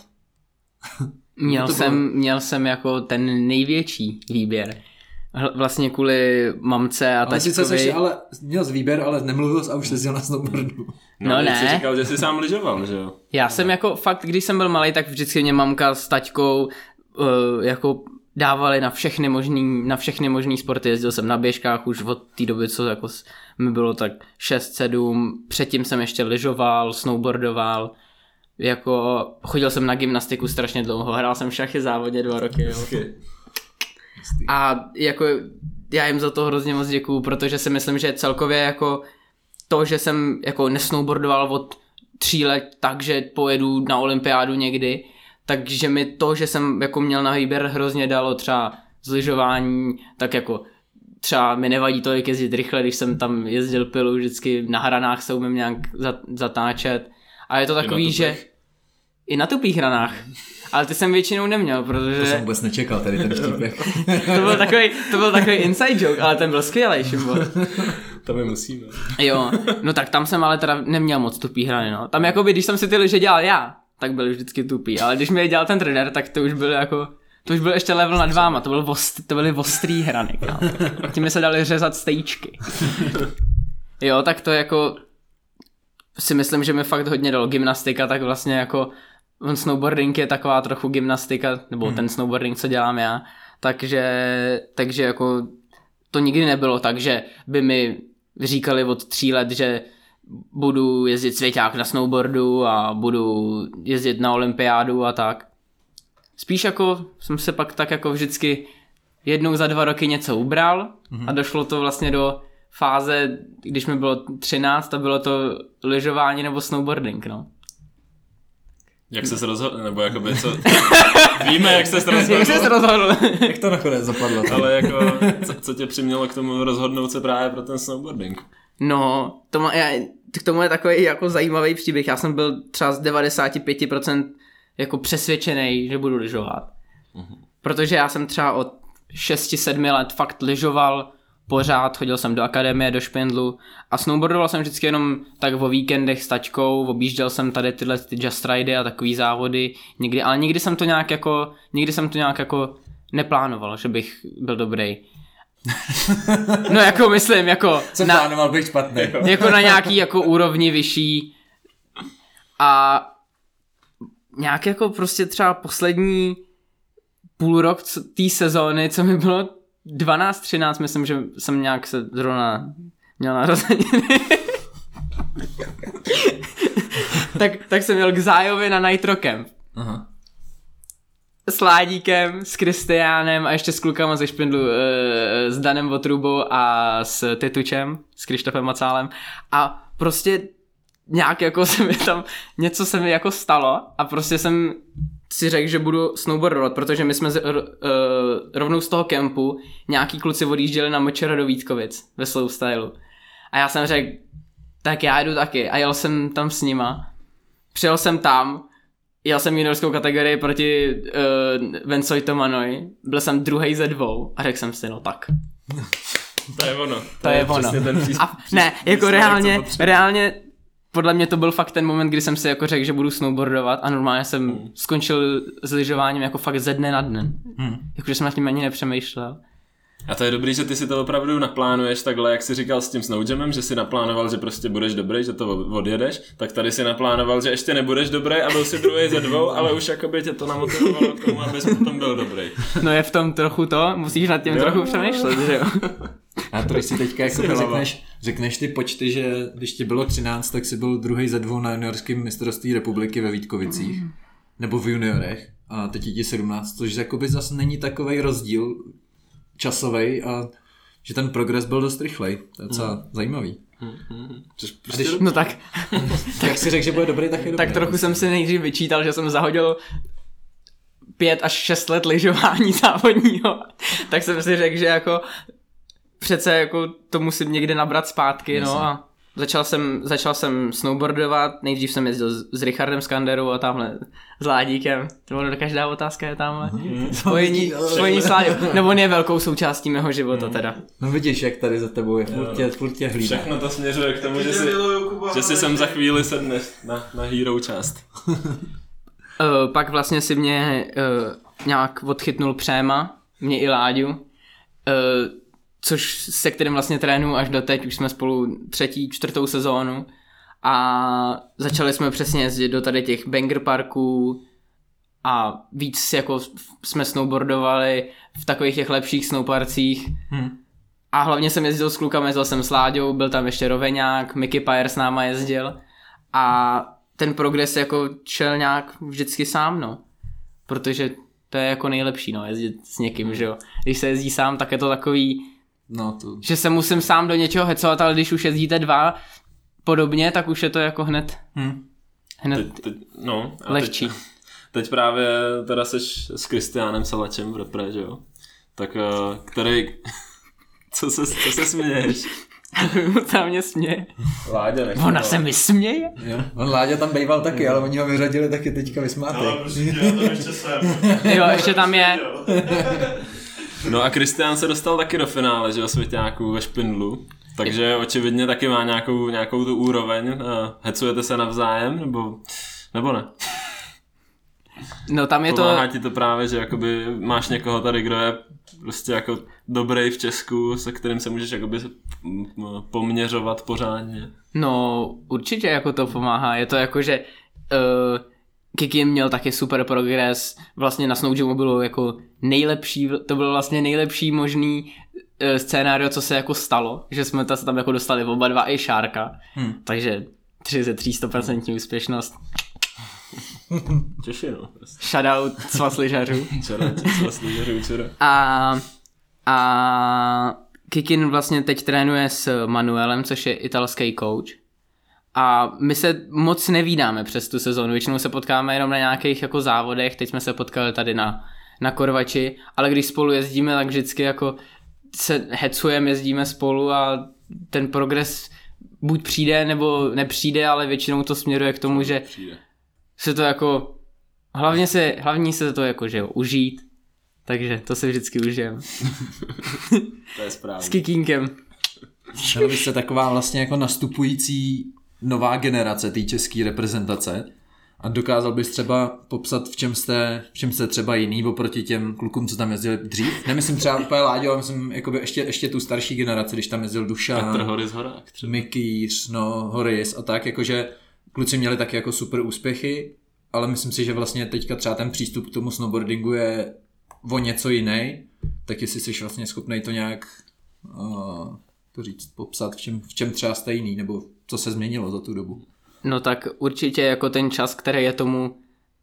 Speaker 3: Měl
Speaker 2: To bylo-
Speaker 3: jsem, měl jsem jako ten největší výběr. Vlastně kvůli mamce a
Speaker 2: Ale sice jsi, ale měl jsi výběr, ale nemluvil jsi a už jezdil na snowboardu.
Speaker 3: No
Speaker 1: teď
Speaker 3: ne.
Speaker 1: jsi říkal, že jsi sám lyžoval, že jo?
Speaker 3: Já jsem jako fakt, když jsem byl malý, tak vždycky mě mamka s taťkou uh, jako dávali na všechny možný, na všechny možný sporty. Jezdil jsem na běžkách už od té doby, co jako mi bylo tak 6-7. Předtím jsem ještě lyžoval, snowboardoval. Jako chodil jsem na gymnastiku strašně dlouho, hrál jsem šachy závodě dva roky. Jo. A jako já jim za to hrozně moc děkuju, protože si myslím, že celkově jako to, že jsem jako nesnowboardoval od tří let tak, že pojedu na olympiádu někdy, takže mi to, že jsem jako měl na výběr hrozně dalo třeba zlyžování, tak jako třeba mi nevadí tolik jezdit rychle, když jsem tam jezdil pilu, vždycky na hranách se umím nějak za- zatáčet. A je to takový,
Speaker 1: tupých.
Speaker 3: že i na tupých hranách. Ale ty jsem většinou neměl, protože...
Speaker 2: To jsem vůbec nečekal, tady ten vtípek.
Speaker 3: To byl takový, to byl takový inside joke, ale ten byl skvělý, Šimbo.
Speaker 1: To my musíme.
Speaker 3: Jo, no tak tam jsem ale teda neměl moc tupý hrany, no. Tam jakoby, když jsem si ty lyže dělal já, tak byly vždycky tupý, ale když mi je dělal ten trenér, tak to už bylo jako, to už byl ještě level nad váma, to, byl vost, to byly ostrý hrany, kámo. Tím se dali řezat stejčky. Jo, tak to jako si myslím, že mi fakt hodně dalo gymnastika, tak vlastně jako on snowboarding je taková trochu gymnastika, nebo hmm. ten snowboarding, co dělám já, takže, takže jako to nikdy nebylo tak, že by mi říkali od tří let, že budu jezdit svěťák na snowboardu a budu jezdit na olympiádu a tak. Spíš jako jsem se pak tak jako vždycky jednou za dva roky něco ubral a došlo to vlastně do fáze, když mi bylo 13 a bylo to lyžování nebo snowboarding, no.
Speaker 1: Jak jsi se rozhodl, nebo jakoby co... Víme, jak jsi se
Speaker 3: Jak jsi se
Speaker 1: rozhodl,
Speaker 3: rozhodl?
Speaker 2: Jak to nakonec zapadlo?
Speaker 1: ale jako, co, co tě přimělo k tomu rozhodnout se právě pro ten snowboarding?
Speaker 3: No, to má, já, k tomu je takový jako zajímavý příběh. Já jsem byl třeba z 95% jako přesvědčený, že budu lyžovat. Protože já jsem třeba od 6-7 let fakt lyžoval pořád, chodil jsem do akademie, do špindlu a snowboardoval jsem vždycky jenom tak o víkendech s tačkou, objížděl jsem tady tyhle ty just ridy a takový závody, někdy, ale nikdy jsem to nějak jako, nikdy jsem to nějak jako neplánoval, že bych byl dobrý. No jako myslím, jako
Speaker 2: Co
Speaker 3: na,
Speaker 2: plánoval bych špatný?
Speaker 3: jako na nějaký jako úrovni vyšší a nějak jako prostě třeba poslední půl rok té sezóny, co mi bylo 12-13, myslím, že jsem nějak se zrovna měl narozeniny. tak, tak jsem měl k Zájovi na Nitro Camp.
Speaker 2: Aha.
Speaker 3: S Ládíkem, s Kristiánem a ještě s klukama ze Špindlu, e, s Danem Votrubou a s Tetučem, s Krištofem Macálem a prostě nějak jako se mi tam, něco se mi jako stalo a prostě jsem si řekl, že budu snowboardovat, protože my jsme z, r, uh, rovnou z toho kempu nějaký kluci odjížděli na Močera do Vítkovic ve slowstylu. A já jsem řekl, tak já jdu taky a jel jsem tam s nima. Přijel jsem tam, jel jsem juniorskou kategorii proti uh, Vencoj Tomanoj, byl jsem druhý ze dvou a řekl jsem si, no tak,
Speaker 1: To je ono.
Speaker 3: to je ono.
Speaker 1: přesně ten přístup.
Speaker 3: A ne, jako reálně, reálně podle mě to byl fakt ten moment, kdy jsem si jako řekl, že budu snowboardovat a normálně jsem
Speaker 1: Hmm.
Speaker 3: skončil s lyžováním jako fakt ze dne na den.
Speaker 2: Hmm.
Speaker 3: Jakože jsem nad tím ani nepřemýšlel.
Speaker 1: A to je dobrý, že ty si to opravdu naplánuješ takhle, jak jsi říkal s tím snowjamem, že si naplánoval, že prostě budeš dobrý, že to odjedeš, tak tady si naplánoval, že ještě nebudeš dobrý a byl si druhý ze dvou, ale už jakoby tě to namotivovalo k tomu, abys potom byl dobrý.
Speaker 3: No je v tom trochu to, musíš nad tím
Speaker 1: Jo.
Speaker 3: trochu přemýšlet, že jo.
Speaker 2: A to, když si teďka jako řekneš, řekneš ty počty, že když ti bylo 13, tak si byl druhý ze dvou na juniorském mistrovství republiky ve Vítkovicích. Nebo v juniorech. A teď je ti 17, což jakoby zase není takový rozdíl časový a že ten progres byl dost rychlej. To je docela zajímavý.
Speaker 1: Což
Speaker 2: A
Speaker 1: prostě
Speaker 2: když,
Speaker 3: No tak,
Speaker 2: jak si řekl, že bude dobrý, tak je dobrý.
Speaker 3: tak trochu jsem si nejdřív vyčítal, že jsem zahodil pět až šest let lyžování závodního, tak jsem si řekl, že jako přece jako to musím někde nabrat zpátky, no a začal jsem, začal jsem snowboardovat, nejdřív jsem jezdil s, s Richardem Skanderou a tamhle s Ládíkem, to ono každá otázka je tamhle, spojení, spojení s Láďou, nebo on je velkou součástí mého života teda.
Speaker 2: No vidíš, jak tady za tebou je, furt tě, furt tě hlídá.
Speaker 1: všechno to směřuje k tomu, že
Speaker 4: Že
Speaker 1: si, že si sem za chvíli sedneš na, na hero část.
Speaker 3: Uh, pak vlastně si mě uh, nějak odchytnul Přéma, mě i Láďu, uh, což se kterým vlastně trénu až do teď, už jsme spolu třetí, čtvrtou sezónu a začali jsme přesně jezdit do tady těch banger parků a víc jako jsme snowboardovali v takových těch lepších snowparcích
Speaker 2: Hm.
Speaker 3: a hlavně jsem jezdil s klukama, jezdil jsem s Láďou, byl tam ještě Roveňák, Mickey Pyre s náma jezdil a ten progres jako šel nějak vždycky sám, no. Protože to je jako nejlepší, no, jezdit s někým, že jo. Když se jezdí sám, tak je to takový,
Speaker 2: No to...
Speaker 3: že se musím sám do něčeho hecovat, ale když už jezdíte dva podobně, tak už je to jako hned,
Speaker 2: Hm.
Speaker 3: hned
Speaker 1: Teď, teď, no, a
Speaker 3: lehčí.
Speaker 1: Teď, teď právě teda seš s Kristiánem Salačem v repre, že jo? Tak eh, který... Co se, co se směješ?
Speaker 3: se mě směje.
Speaker 1: Láďa nech
Speaker 3: Ona se mi směje?
Speaker 2: Jo. On Láďa tam býval taky, ale oni ho vyřadili taky teďka vysmátý.
Speaker 4: Ale prostě já tam ještě jsem.
Speaker 3: Jo, ještě tam je.
Speaker 1: No a Kristián se dostal taky do finále, že jo, svěťáků ve Špindlu. Takže očividně taky má nějakou, nějakou tu úroveň. Eh, Hecujete se navzájem, nebo, nebo ne?
Speaker 3: No tam je to,
Speaker 1: Pomáhá ti to právě, že jakoby máš někoho tady, kdo je prostě jako dobrý v Česku, se kterým se můžeš jakoby mm, poměřovat pořádně.
Speaker 3: no určitě jako to pomáhá. Je to jako, že uh, Kiki měl taky super progres, vlastně na Snowjamu bylo jako nejlepší, to byl vlastně nejlepší možný eh, scénário, co se jako stalo, že jsme ta, se tam jako dostali oba dva i Šárka, hmm. takže 3 ze 3 100% úspěšnost.
Speaker 1: Češi, no. Prostě.
Speaker 3: Shoutout svaz lyžařů.
Speaker 1: Čera, lyžařů, čera.
Speaker 3: A, a Kikin vlastně teď trénuje s Manuelem, což je italský coach. A my se moc nevídáme přes tu sezónu, většinou se potkáme jenom na nějakých jako závodech, teď jsme se potkali tady na, na Korvači, ale když spolu jezdíme, tak vždycky jako se hecujeme, jezdíme spolu a ten progres buď přijde nebo nepřijde, ale většinou to směruje k tomu, že
Speaker 1: Přijde.
Speaker 3: se to jako, hlavně se, hlavní se to jako, že jo, užít, takže to se vždycky užijeme.
Speaker 1: To je správně.
Speaker 3: S kikínkem.
Speaker 2: Měla byste taková vlastně jako nastupující nová generace té české reprezentace a dokázal bys třeba popsat, v čem jste, v čem jste třeba jiný oproti těm klukům, co tam jezdili dřív? Nemyslím třeba úplně Láďo, ale myslím jakoby ještě, ještě tu starší generaci, když tam jezdil
Speaker 1: Petr
Speaker 2: Dušan,
Speaker 1: Horis Horák třeba.
Speaker 2: Mikýř, no, Horis a tak, jakože kluci měli taky jako super úspěchy, ale myslím si, že vlastně teďka třeba ten přístup k tomu snowboardingu je o něco jiný, tak jestli jsi vlastně schopný to nějak uh, to říct, popsat, v čem, v čem třeba jste jiný, nebo co se změnilo za tu dobu.
Speaker 3: No tak určitě jako ten čas, který je tomu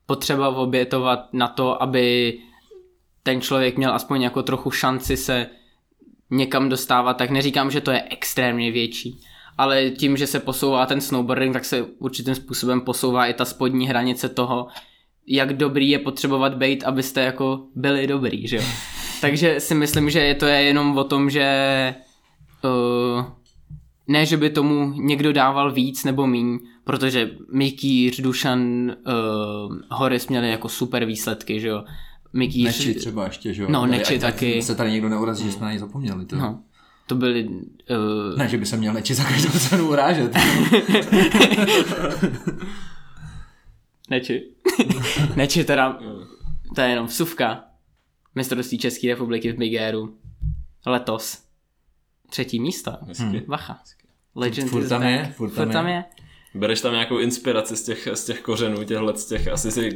Speaker 3: potřeba obětovat na to, aby ten člověk měl aspoň jako trochu šanci se někam dostávat, tak neříkám, že to je extrémně větší, ale tím, že se posouvá ten snowboarding, tak se určitým způsobem posouvá i ta spodní hranice toho, jak dobrý je potřebovat být, abyste jako byli dobrý, že jo. Takže si myslím, že to je jenom o tom, že uh, ne, že by tomu někdo dával víc nebo míň, protože Mikýř, Dušan, uh, Horis měli jako super výsledky, že jo. Mikýř,
Speaker 2: Neči třeba ještě, že jo?
Speaker 3: No,
Speaker 2: Tady-
Speaker 3: Neči taky.
Speaker 2: Se tady někdo neurazí, že jsme na něj zapomněli. To.
Speaker 3: no, to byly, uh,
Speaker 2: Ne, že by se měl Neči za každou cenu urážet.
Speaker 3: Neči. Neči teda, to je jenom vsuvka. Mistrovství České republiky v Bigéru. Letos. Třetí místo.
Speaker 1: Hezky.
Speaker 3: Vacha. Legend
Speaker 2: Furt tam je, furt tam
Speaker 3: Furt tam
Speaker 2: je.
Speaker 3: je.
Speaker 1: Bereš tam nějakou inspiraci z těch, z těch kořenů, těchhle z těch, asi si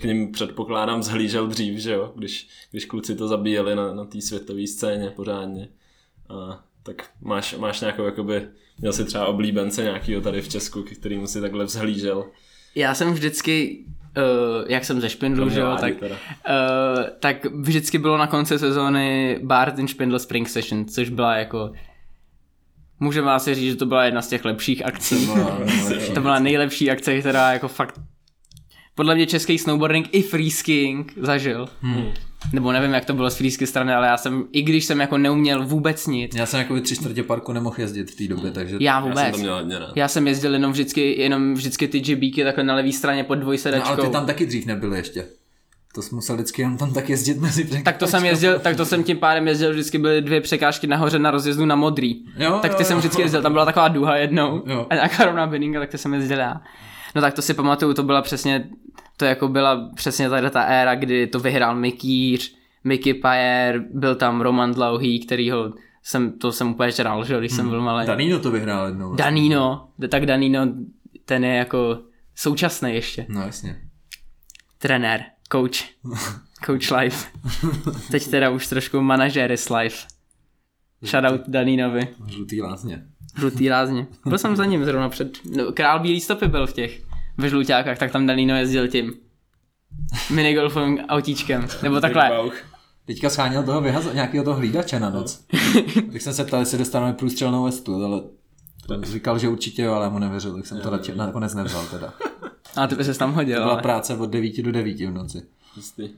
Speaker 1: k ním předpokládám zhlížel dřív, že jo, když, když kluci to zabíjeli na, na té světové scéně pořádně. A, tak máš, máš nějakou, jakoby, měl si třeba oblíbence nějakýho tady v Česku, k kterýmu si takhle vzhlížel.
Speaker 3: Já jsem vždycky, uh, jak jsem ze Špindlu, že jo, tak,
Speaker 1: teda.
Speaker 3: uh, tak vždycky bylo na konci sezóny Barton Špindl Spring Session, což byla jako Můžeme asi říct, že to byla jedna z těch lepších akcí. to byla nejlepší akce, která jako fakt podle mě český snowboarding i freeskiing zažil. Hmm. Nebo nevím, jak to bylo z freeski strany, ale já jsem, i když jsem jako neuměl vůbec nic,
Speaker 2: Já jsem jako tři čtvrtě parku nemohl jezdit v té době, takže
Speaker 3: já
Speaker 1: Já jsem
Speaker 3: vůbec.
Speaker 1: to měl hodně rád.
Speaker 3: Já jsem jezdil jenom vždycky, jenom vždycky ty GBky takhle na levé straně pod
Speaker 2: no,
Speaker 3: dvojsedačkou.
Speaker 2: ale ty tam taky dřív nebyly ještě. To jsi musel vždycky jenom tam tak jezdit mezi
Speaker 3: Tak to jsem jezdil, tak to jsem tím pádem jezdil, vždycky byly dvě překážky nahoře na rozjezdu na modrý.
Speaker 2: Jo,
Speaker 3: tak ty
Speaker 2: jo,
Speaker 3: jsem vždycky jezdil, tam byla taková duha jednou
Speaker 2: Jo.
Speaker 3: a nějaká rovná bininga, tak to jsem jezdil já. No tak to si pamatuju, to byla přesně, to jako byla přesně tady ta éra, kdy to vyhrál Mikýř, Mickey Pajer, byl tam Roman Dlouhý, kterýho jsem, to jsem úplně žral, že když jsem byl malý.
Speaker 2: Danino to vyhrál jednou.
Speaker 3: Danino, tak Danino, ten je jako současný ještě.
Speaker 2: No jasně.
Speaker 3: Trenér, coach, coach life. Teď teda už trošku manažer is life. Shoutout Daninovi.
Speaker 2: Žlutý lázně.
Speaker 3: Žlutý rázně. Byl jsem za ním zrovna před... No, král bílý stopy byl v těch ve žluťákách, tak tam Danino jezdil tím minigolfovým autíčkem. Nebo takhle.
Speaker 2: Teďka scháněl toho vyhazo, nějakého toho hlídače na noc. tak jsem se ptal, jestli dostaneme průstřelnou vestu, ale ten říkal, že určitě jo, ale mu nevěřil, tak jsem to radši nakonec nevzal teda.
Speaker 3: A ty by se tam hodil,
Speaker 2: To byla
Speaker 3: ale...
Speaker 2: práce od 9 do 9 v noci.
Speaker 1: Hustý.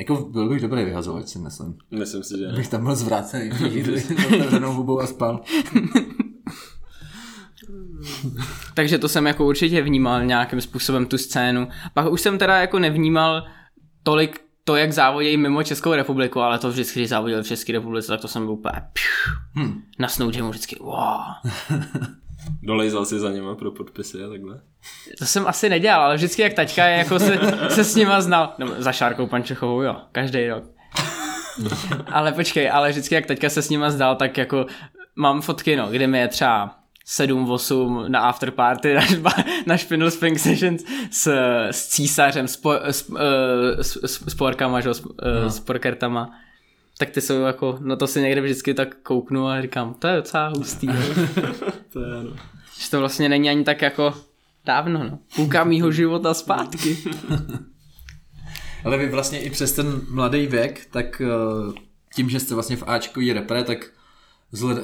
Speaker 2: Jako byl bych dobrý vyhazovač, si myslím.
Speaker 1: Myslím si, že ne.
Speaker 2: Bych tam byl zvrácený, otevřenou hubou a spal.
Speaker 3: Takže to jsem jako určitě vnímal nějakým způsobem tu scénu. Pak už jsem teda jako nevnímal tolik to, jak závodějí mimo Českou republiku, ale to vždycky, když závodil v České republice, tak to jsem byl úplně pšu,
Speaker 2: Hm.
Speaker 3: na Snowjamu vždycky wow.
Speaker 1: Dolejzal si za něma pro podpisy a takhle.
Speaker 3: To jsem asi nedělal, ale vždycky jak taťka je, jako se, se s nima znal. No, za Šárkou Pančechovou, jo, každý rok. ale počkej, ale vždycky jak teďka se s nima zdal, tak jako mám fotky, no, kde mi je třeba 7-8 na afterparty na, na Spindle Spring Sessions s, s císařem, s, po, s, uh, s, s, s porkama, že, s, uh, s porkertama. tak ty jsou jako, na to si někde vždycky tak kouknu a říkám, to je docela hustý.
Speaker 1: To je, no.
Speaker 3: že to vlastně není ani tak jako dávno, no. Půlka mýho života zpátky.
Speaker 2: Ale vy vlastně i přes ten mladý věk, tak eh, tím, že jste vlastně v Ačku je repre, tak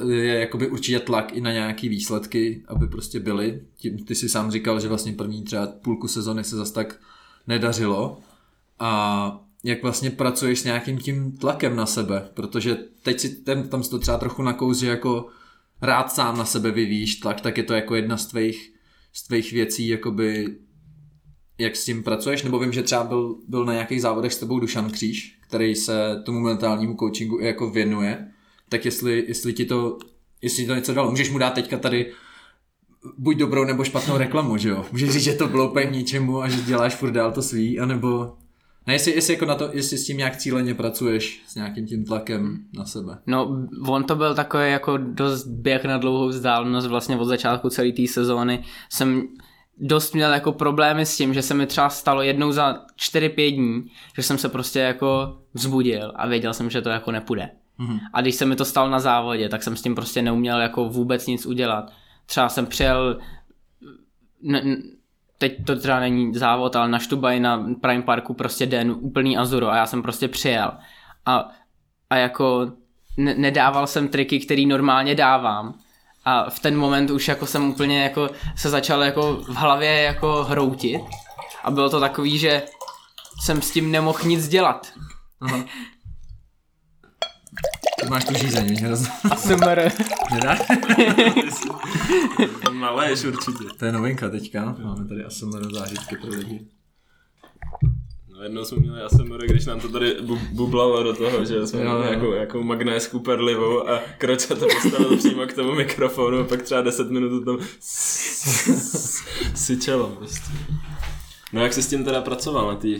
Speaker 2: je jakoby určitě tlak i na nějaký výsledky, aby prostě byly. Tím, ty si sám říkal, že vlastně první třeba půlku sezony se zas tak nedařilo. A jak vlastně pracuješ s nějakým tím tlakem na sebe, protože teď si ten, tam si to třeba trochu nakous, že jako rád sám na sebe vyvíjíš tlak, tak je to jako jedna z tvých, z tvých věcí, jakoby jak s tím pracuješ, nebo vím, že třeba byl, byl na nějakých závodech s tebou Dušan Kříž, který se tomu mentálnímu coachingu i jako věnuje, tak jestli, jestli ti to, jestli ti to něco dalo, můžeš mu dát teďka tady buď dobrou nebo špatnou reklamu, že jo? Můžeš říct, že to bloupej k ničemu a že děláš furt dál to svý, anebo ne, jestli, jestli, jako na to, jestli s tím nějak cíleně pracuješ, s nějakým tím tlakem na sebe.
Speaker 3: No, on to byl takový jako dost běh na dlouhou vzdálenost, vlastně od začátku celé té sezóny jsem dost měl jako problémy s tím, že se mi třeba stalo jednou za 4-5 dní, že jsem se prostě jako vzbudil a věděl jsem, že to jako nepůjde. Mm-hmm. A když se mi to stalo na závodě, tak jsem s tím prostě neuměl jako vůbec nic udělat. Třeba jsem přijel, n- n- teď to třeba není závod, ale na Štubaj na Prime Parku prostě den úplný azuro a já jsem prostě přijel. A, a jako ne- nedával jsem triky, který normálně dávám. A v ten moment už jako jsem úplně jako se začal jako v hlavě jako hroutit. A bylo to takový, že jsem s tím nemohl nic dělat.
Speaker 2: Aha. Ty máš tu žízeň, že roz...
Speaker 3: ASMR.
Speaker 2: Nedá?
Speaker 1: Malé určitě.
Speaker 2: To je novinka teďka, máme tady ASMR zážitky pro lidi.
Speaker 1: No jednou jsme měli ASMR, když nám to tady bu- bublalo do toho, že jsme
Speaker 2: Jo,
Speaker 1: měli
Speaker 2: jo.
Speaker 1: nějakou, nějakou magnésku perlivou a Kroča to postavil přímo k tomu mikrofonu a pak třeba 10 minut to tam syčelo prostě. No jak jsi s tím teda pracoval na tý,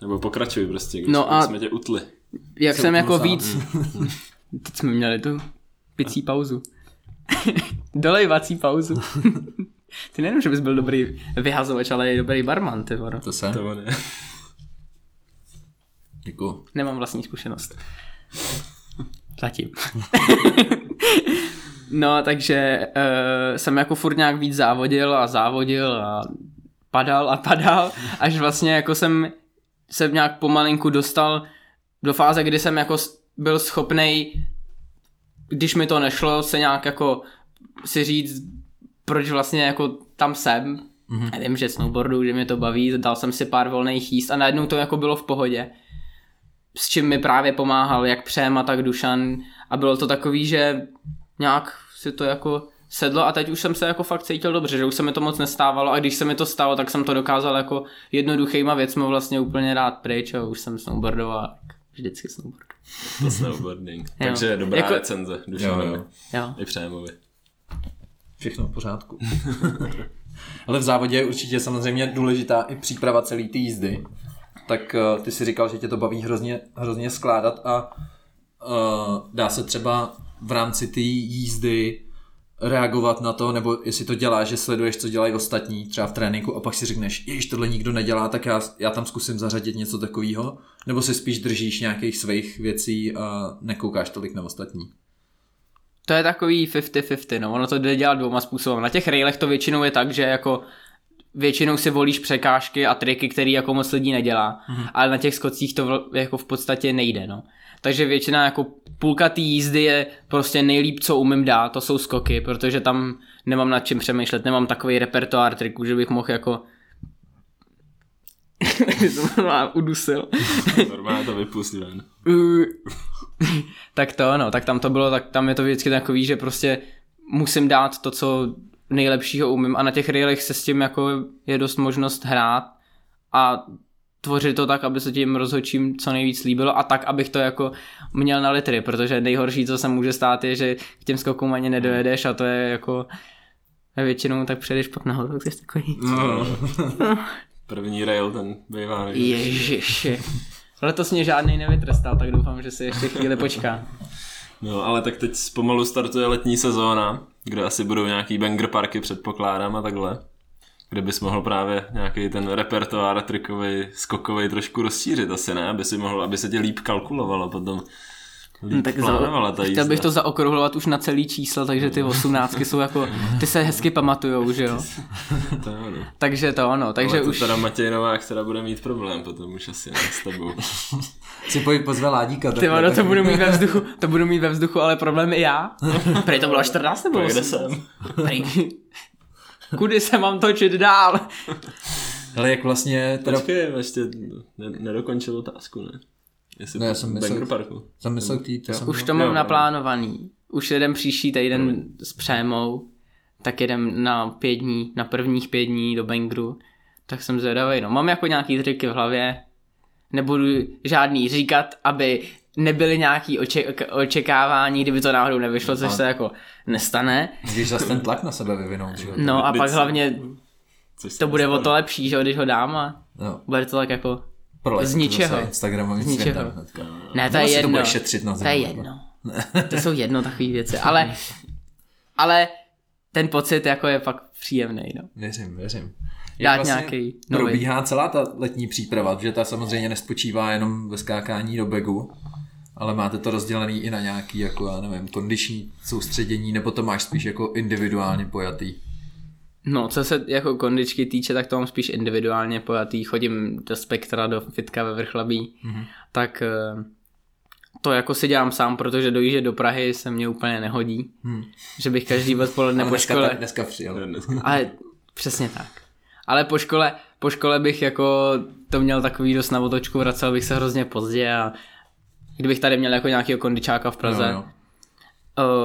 Speaker 1: nebo pokračuj prostě, když
Speaker 3: No a-
Speaker 1: jsme tě utli.
Speaker 3: Jak jsem jako
Speaker 2: sám.
Speaker 3: víc... Teď jsme měli tu picí pauzu. Dolejvací pauzu. Ty nejenom, že bys byl dobrý vyhazovač, ale i dobrý barman, ty voro.
Speaker 2: To se.
Speaker 1: To on je.
Speaker 2: Děkuju.
Speaker 3: Nemám vlastní zkušenost. Zatím. no, takže uh, jsem jako furt nějak víc závodil a závodil a padal a padal, až vlastně jako jsem se nějak pomalinku dostal do fáze, kdy jsem jako byl schopnej, když mi to nešlo, se nějak jako si říct, proč vlastně jako tam jsem. Mm-hmm. Já vím, že snowboardu, že mě to baví, dal jsem si pár volných jíst a najednou to jako bylo v pohodě s čím mi právě pomáhal jak Přema, tak Dušan a bylo to takový, že nějak si to jako sedlo a teď už jsem se jako fakt cítil dobře, že už se mi to moc nestávalo a když se mi to stalo, tak jsem to dokázal jako jednoduchýma věcmi vlastně úplně rád pryč a už jsem snowboardoval vždycky snowboard.
Speaker 1: To snowboarding. Takže dobrá
Speaker 3: Jako-
Speaker 1: recenze.
Speaker 2: Jo, jo.
Speaker 3: Jo.
Speaker 1: I Přémovi.
Speaker 2: Všechno v pořádku. Ale v závodě je určitě samozřejmě důležitá i příprava celé té jízdy. Tak uh, ty si říkal, že tě to baví hrozně, hrozně skládat a uh, dá se třeba v rámci té jízdy reagovat na to, nebo jestli to děláš, že sleduješ, co dělají ostatní, třeba v tréninku a pak si řekneš, ježiš, tohle nikdo nedělá, tak já, já tam zkusím zařadit něco takového, nebo si spíš držíš nějakých svých věcí a nekoukáš tolik na ostatní.
Speaker 3: To je takový 50-50, no, ono to jde dělat dvouma způsoby. Na těch railech to většinou je tak, že jako většinou si volíš překážky a triky, který jako moc lidí nedělá, mm-hmm. ale na těch skocích to vl- jako v podstatě nejde, no. Takže většina jako půlka té jízdy je prostě nejlíp, co umím dát, to jsou skoky, protože tam nemám nad čím přemýšlet, nemám takový repertoár triků, že bych mohl jako udusil.
Speaker 1: Normálně to vypustí ven.
Speaker 3: Tak to no, tak tam to bylo, tak tam je to vždycky takový, že prostě musím dát to, co nejlepšího umím a na těch railech se s tím jako je dost možnost hrát a tvořit to tak, aby se tím rozhodčím co nejvíc líbilo a tak, abych to jako měl na litry, protože nejhorší, co se může stát, je, že k těm skokům ani nedojedeš a to je jako většinou tak přejdeš pak nahoru, tak jsi takový.
Speaker 1: První rail, ten bývá.
Speaker 3: Ježiši. Letos mě žádný nevytrestal, tak doufám, že si ještě chvíli počká.
Speaker 1: No, ale tak teď pomalu startuje letní sezóna, kde asi budou nějaký banger parky, předpokládám a takhle. Kde bys mohl právě nějaký ten repertoár trikový, skokový trošku rozšířit asi ne, aby si mohl, aby se tě líp kalkulovalo potom. Líp
Speaker 3: No, tak
Speaker 1: plánovala ta jízda.
Speaker 3: chtěl bych to zaokrouhlovat už na celý čísla, takže ty osmnáctky jsou jako, ty se hezky pamatujou, že jo.
Speaker 1: To je ono.
Speaker 3: Takže to ono, takže
Speaker 1: Ale to
Speaker 3: už...
Speaker 1: teda Matěj Novák teda bude mít problém potom už asi ne, s tebou.
Speaker 2: Si pojď pozve Ládíka.
Speaker 3: Ty vado, to budu mít ve vzduchu, to budu mít ve vzduchu, ale problém i já. Prej to bylo 14 nebo
Speaker 1: Tak kde
Speaker 3: 8?
Speaker 1: jsem?
Speaker 3: Prej. Kudy se mám točit dál?
Speaker 2: Ale jak vlastně teda
Speaker 1: Počkej, ještě ne, nedokončil otázku, ne? Jestli
Speaker 2: Ne, já jsem myslel-
Speaker 1: Banger Parku.
Speaker 2: jsem myslel tý, to jsem
Speaker 3: Už to mám
Speaker 1: Jo,
Speaker 3: naplánovaný. Už jedem příští týden s Přémou, tak jedem na pět dní, na prvních pět dní do Bangru. Tak jsem zvědavý. No, mám jako nějaký triky v hlavě. Nebudu žádný říkat, aby nebyly nějaký oček- očekávání, kdyby to náhodou nevyšlo, což se jako nestane.
Speaker 2: Můžeš zase ten tlak na sebe vyvinout, že jo?
Speaker 3: No a pak hlavně
Speaker 1: Což
Speaker 3: to bude o to lepší, že když ho dám a
Speaker 2: No,
Speaker 3: bude to tak jako...
Speaker 2: prolej
Speaker 3: Z
Speaker 2: to
Speaker 3: ničeho.
Speaker 2: zase Instagramovým
Speaker 3: Z ničeho. Ne, to je
Speaker 2: si to
Speaker 3: jedno.
Speaker 2: budeš šetřit na
Speaker 3: To je jedno. To jsou jedno takové věci, ale, ale ten pocit jako je fakt příjemný, no.
Speaker 2: Věřím, věřím.
Speaker 3: Dát
Speaker 2: Jak
Speaker 3: nějaký nový.
Speaker 2: probíhá celá ta letní příprava, že ta samozřejmě nespočívá jenom ve skákání do begu, ale máte to rozdělený i na nějaký, jako já nevím, kondiční soustředění, nebo to máš spíš jako individuálně pojatý.
Speaker 3: No, co se jako kondičky týče, tak to mám spíš individuálně pojatý. Chodím do spektra, do fitka ve Vrchlabí, mm-hmm. tak eh, to jako si dělám sám, protože dojíždět do Prahy se mně úplně nehodí. Hmm. Že bych každý odpoledne po
Speaker 2: dneska,
Speaker 3: škole...
Speaker 2: tak, dneska přijel.
Speaker 1: Dneska.
Speaker 3: Ale přesně tak. Ale po škole, po škole bych jako to měl takový dost na otočku, vracel bych se hrozně pozdě a kdybych tady měl jako nějakého kondičáka v Praze.
Speaker 2: Jo, jo.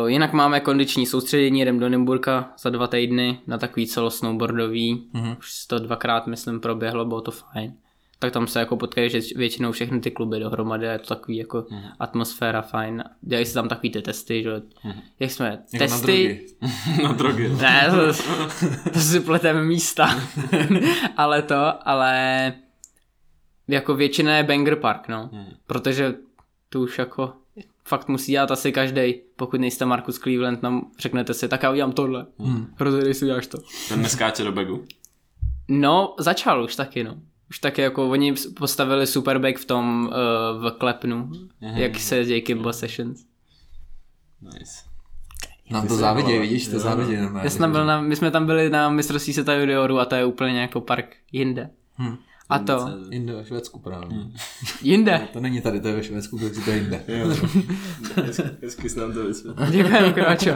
Speaker 3: Uh, jinak máme kondiční soustředění, jdem do Nymburka za dva týdny na takový celosnowboardový. Mm-hmm. Už to dvakrát, myslím, proběhlo, bylo to fajn. Tak tam se jako potkají že většinou všechny ty kluby dohromady je to takový jako mm-hmm. atmosféra fajn. Dělají se tam takový ty testy, že mm-hmm. jak jsme,
Speaker 2: Jako na
Speaker 3: testy,
Speaker 2: drogy.
Speaker 1: Na drogy.
Speaker 3: ne, to, to si pleteme místa. ale to, ale jako většina je Banger Park, no. Hmm. Protože tu už jako fakt musí dělat asi každý. Pokud nejste Marcus Cleveland, nám řeknete si, tak já udělám tohle. Hmm. Rozhodej si, uděláš to.
Speaker 1: Ten neskáče do begu.
Speaker 3: No, začal už taky, no. Už taky jako oni postavili Superbag v tom uh, v Klepnu, hmm. jak se jezdí Kimbo Sessions.
Speaker 1: Nice.
Speaker 2: Nám to závidí, vidíš, to závidí. normálně.
Speaker 3: Já jsem byl na, my jsme tam byli na mistrovství světa junioru a to je úplně jako park jinde. Hmm. A to,
Speaker 2: Jinde ve Švédsku právě.
Speaker 3: jinde.
Speaker 2: To není tady, to je ve Švédsku, takže to je jinde.
Speaker 1: Hezky, jsi nám to vysvětlil.
Speaker 3: Děkujeme, Kročo.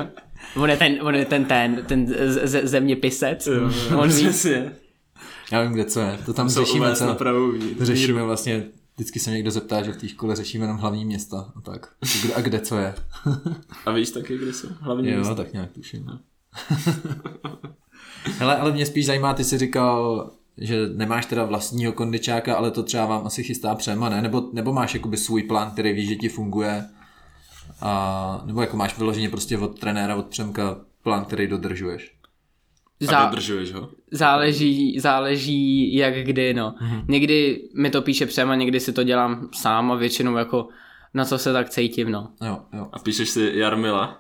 Speaker 3: On je ten, on je ten, ten, ten z, z, zeměpisec. On ví.
Speaker 2: Já vím, kde co je. To tam
Speaker 1: Jsou
Speaker 2: řešíme,
Speaker 1: uvést na
Speaker 2: co,
Speaker 1: pravou ví-
Speaker 2: to řešíme vlastně, vždycky se někdo zeptá, že v té škole řešíme jenom hlavní města a tak. Kde, a kde co je?
Speaker 1: A víš taky, kde jsou hlavní
Speaker 2: Jo,
Speaker 1: místa?
Speaker 2: tak nějak tuším. Hele, ale mě spíš zajímá, ty jsi říkal, že nemáš teda vlastního kondičáka, ale to třeba vám asi chystá Přema, ne? Nebo, nebo máš jakoby svůj plán, který víš, že ti funguje? A, nebo jako máš vyloženě prostě od trenéra, od Přemka plán, který dodržuješ?
Speaker 1: A
Speaker 3: Zá,
Speaker 1: dodržuješ ho?
Speaker 3: záleží, záleží jak kdy, no. Někdy mi to píše přema, někdy si to dělám sám a většinou jako na co se tak cítím, no.
Speaker 2: Jo, jo.
Speaker 1: A píšeš si Jarmila?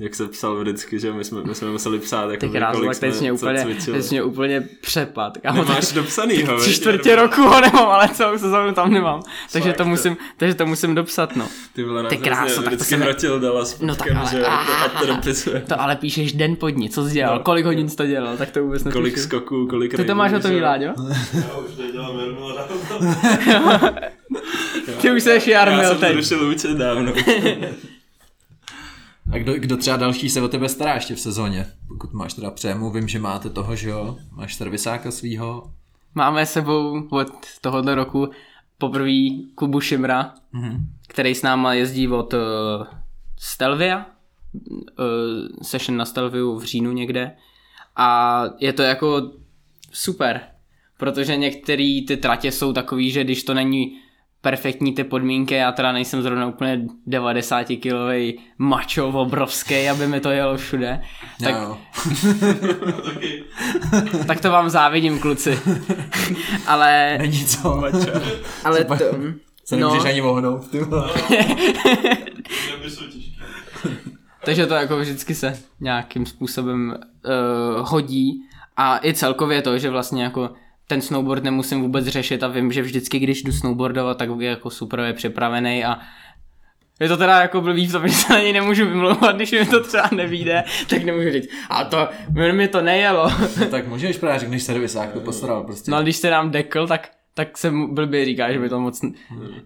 Speaker 1: Jak se psal vždycky, že my jsme, my jsme museli psát, jako
Speaker 3: Ty krásno, tak teď mě úplně, teď mě úplně přepad. Kámo,
Speaker 1: Nemáš dopsanýho,
Speaker 3: Tři čtvrtě roku ho nemám, ale celou sezónu tam nemám. Takže
Speaker 1: Fakt,
Speaker 3: to,
Speaker 1: to-
Speaker 3: musím, takže to musím dopsat, no.
Speaker 1: Ty vole,
Speaker 3: Ty
Speaker 1: hrozně
Speaker 3: tak to mi-
Speaker 1: hrotil dala s
Speaker 3: No tak ale-
Speaker 1: že ať to dopisuje.
Speaker 3: To ale píšeš den pod ní, co jsi dělal,
Speaker 1: No.
Speaker 3: kolik hodin jsi to dělal, tak to vůbec
Speaker 1: Kolik
Speaker 3: netuším.
Speaker 1: skoků, kolik
Speaker 3: Ty to máš hotový? Láďo?
Speaker 4: Já už tady dělám Jarnu a dávno.
Speaker 3: Ty už jsi
Speaker 1: Já
Speaker 3: Jarmil
Speaker 1: jsem
Speaker 3: teď.
Speaker 1: zrušil účet dávno.
Speaker 2: A kdo, kdo třeba další se o tebe stará ještě v sezóně? Pokud máš teda přému, vím, že máte toho, že jo? Máš servisáka svýho.
Speaker 3: Máme s sebou od tohoto roku poprvé Kubu Šimra, mm-hmm. který s náma jezdí od uh, Stelvia, uh, session na Stelviu v říjnu někde a je to jako super, protože některé ty tratě jsou takový, že když to není perfektní ty podmínky, já teda nejsem zrovna úplně 90 kilový mačo obrovský, aby mi to jelo všude, tak,
Speaker 2: Jo, jo.
Speaker 4: Taky.
Speaker 3: tak to vám závidím kluci. Ale,
Speaker 2: Není co.
Speaker 3: ale to,
Speaker 2: Se nemůžeš
Speaker 3: no.
Speaker 2: ani ohnout. Ty.
Speaker 3: Takže to jako vždycky se nějakým způsobem uh, hodí A i celkově to, že vlastně jako ten snowboard nemusím vůbec řešit a vím, že vždycky, když jdu snowboardovat, tak je jako super je připravený a je to teda jako blbý v tom, že se na něj nemůžu vymlouvat, když mi to třeba nevíde, tak nemůžu říct, a to, mi to nejelo.
Speaker 2: No, tak můžeš právě řekneš servisák, to postaral prostě.
Speaker 3: No a když se dám dekl, tak tak se mu blbě říká, že by to moc...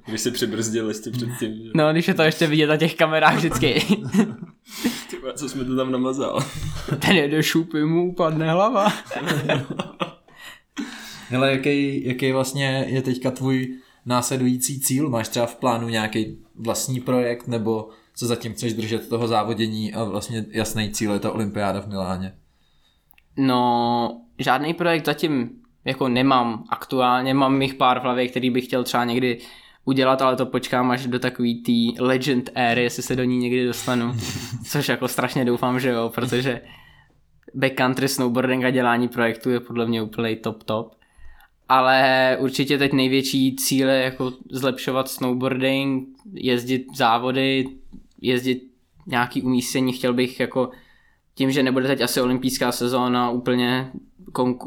Speaker 1: Když si přibrzdil ještě předtím. Že?
Speaker 3: No, když je to ještě vidět na těch kamerách vždycky.
Speaker 1: Ty, co jsme to tam namazal?
Speaker 3: Ten jede šupy, mu upadne hlava.
Speaker 2: Hele, jaký, jaký vlastně je teďka tvůj následující cíl? Máš třeba v plánu nějaký vlastní projekt, nebo co zatím chceš držet toho závodění a vlastně jasný cíl je ta olympiáda v Miláně?
Speaker 3: No, žádný projekt zatím jako nemám aktuálně, mám jich pár v hlavě, který bych chtěl třeba někdy udělat, ale to počkám až do takový té legend éry, jestli se do ní někdy dostanu, což jako strašně doufám, že jo, protože backcountry snowboarding a dělání projektu je podle mě úplně top top. Ale určitě teď největší cíl je jako zlepšovat snowboarding, jezdit závody, jezdit nějaký umístění, chtěl bych jako tím, že nebude teď asi olympijská sezóna úplně,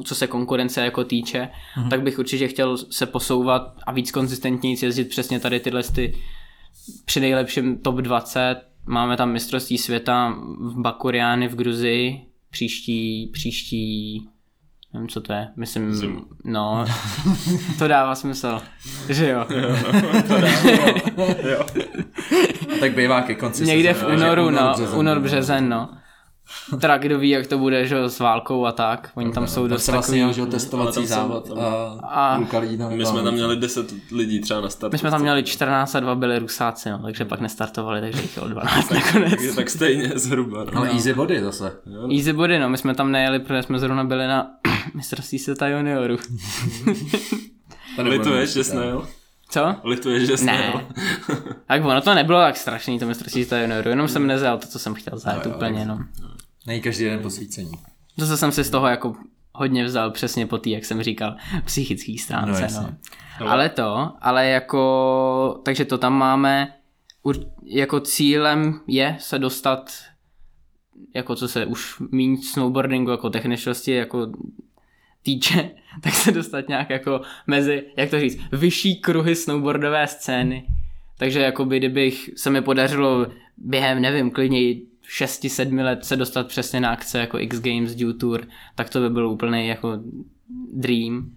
Speaker 3: co se konkurence jako týče, mm-hmm. tak bych určitě chtěl se posouvat a víc konzistentně jezdit přesně tady tyhle ty při nejlepším top 20. Máme tam mistrovství světa v Bakuriány v Gruzii příští, příští Nevím, co to je. Myslím, Zim. no, to dává smysl. Že jo. jo, to dává,
Speaker 2: jo. jo. tak bývá ke konci
Speaker 3: Někde v únoru, no, únor, březen, no. Teda kdo ví, jak to bude, že s válkou a tak. Oni tam jsou dost
Speaker 2: takový... Vlastně, že testovací závod a, a
Speaker 1: My jsme tam měli 10 lidí třeba na start.
Speaker 3: My jsme tam měli 14 a dva byli rusáci, no, takže pak nestartovali, takže jich bylo 12 nakonec.
Speaker 1: tak, tak stejně zhruba. No.
Speaker 2: Ale easy body zase.
Speaker 3: Jo, Easy body, no, my jsme tam nejeli, protože jsme zrovna byli na mistrovství světa junioru.
Speaker 1: Lituješ, že jsi nejel?
Speaker 3: Co?
Speaker 1: Lituješ, že jsi
Speaker 3: ne. tak ono to nebylo tak strašný, to mistrovství světa junioru, jenom jsem nezjel to, co jsem chtěl zajet no, úplně, no.
Speaker 2: Nej každý den posvícení.
Speaker 3: Zase jsem si z toho jako hodně vzal přesně po té, jak jsem říkal, psychický stránce, no. no. Ale to, ale jako, takže to tam máme, jako cílem je se dostat, jako co se už míň snowboardingu, jako techničnosti, jako týče, tak se dostat nějak jako mezi, jak to říct, vyšší kruhy snowboardové scény. Takže jakoby kdybych se mi podařilo během, nevím, klidně 6-7 let se dostat přesně na akce jako X Games, Dew Tour, tak to by byl úplný jako dream.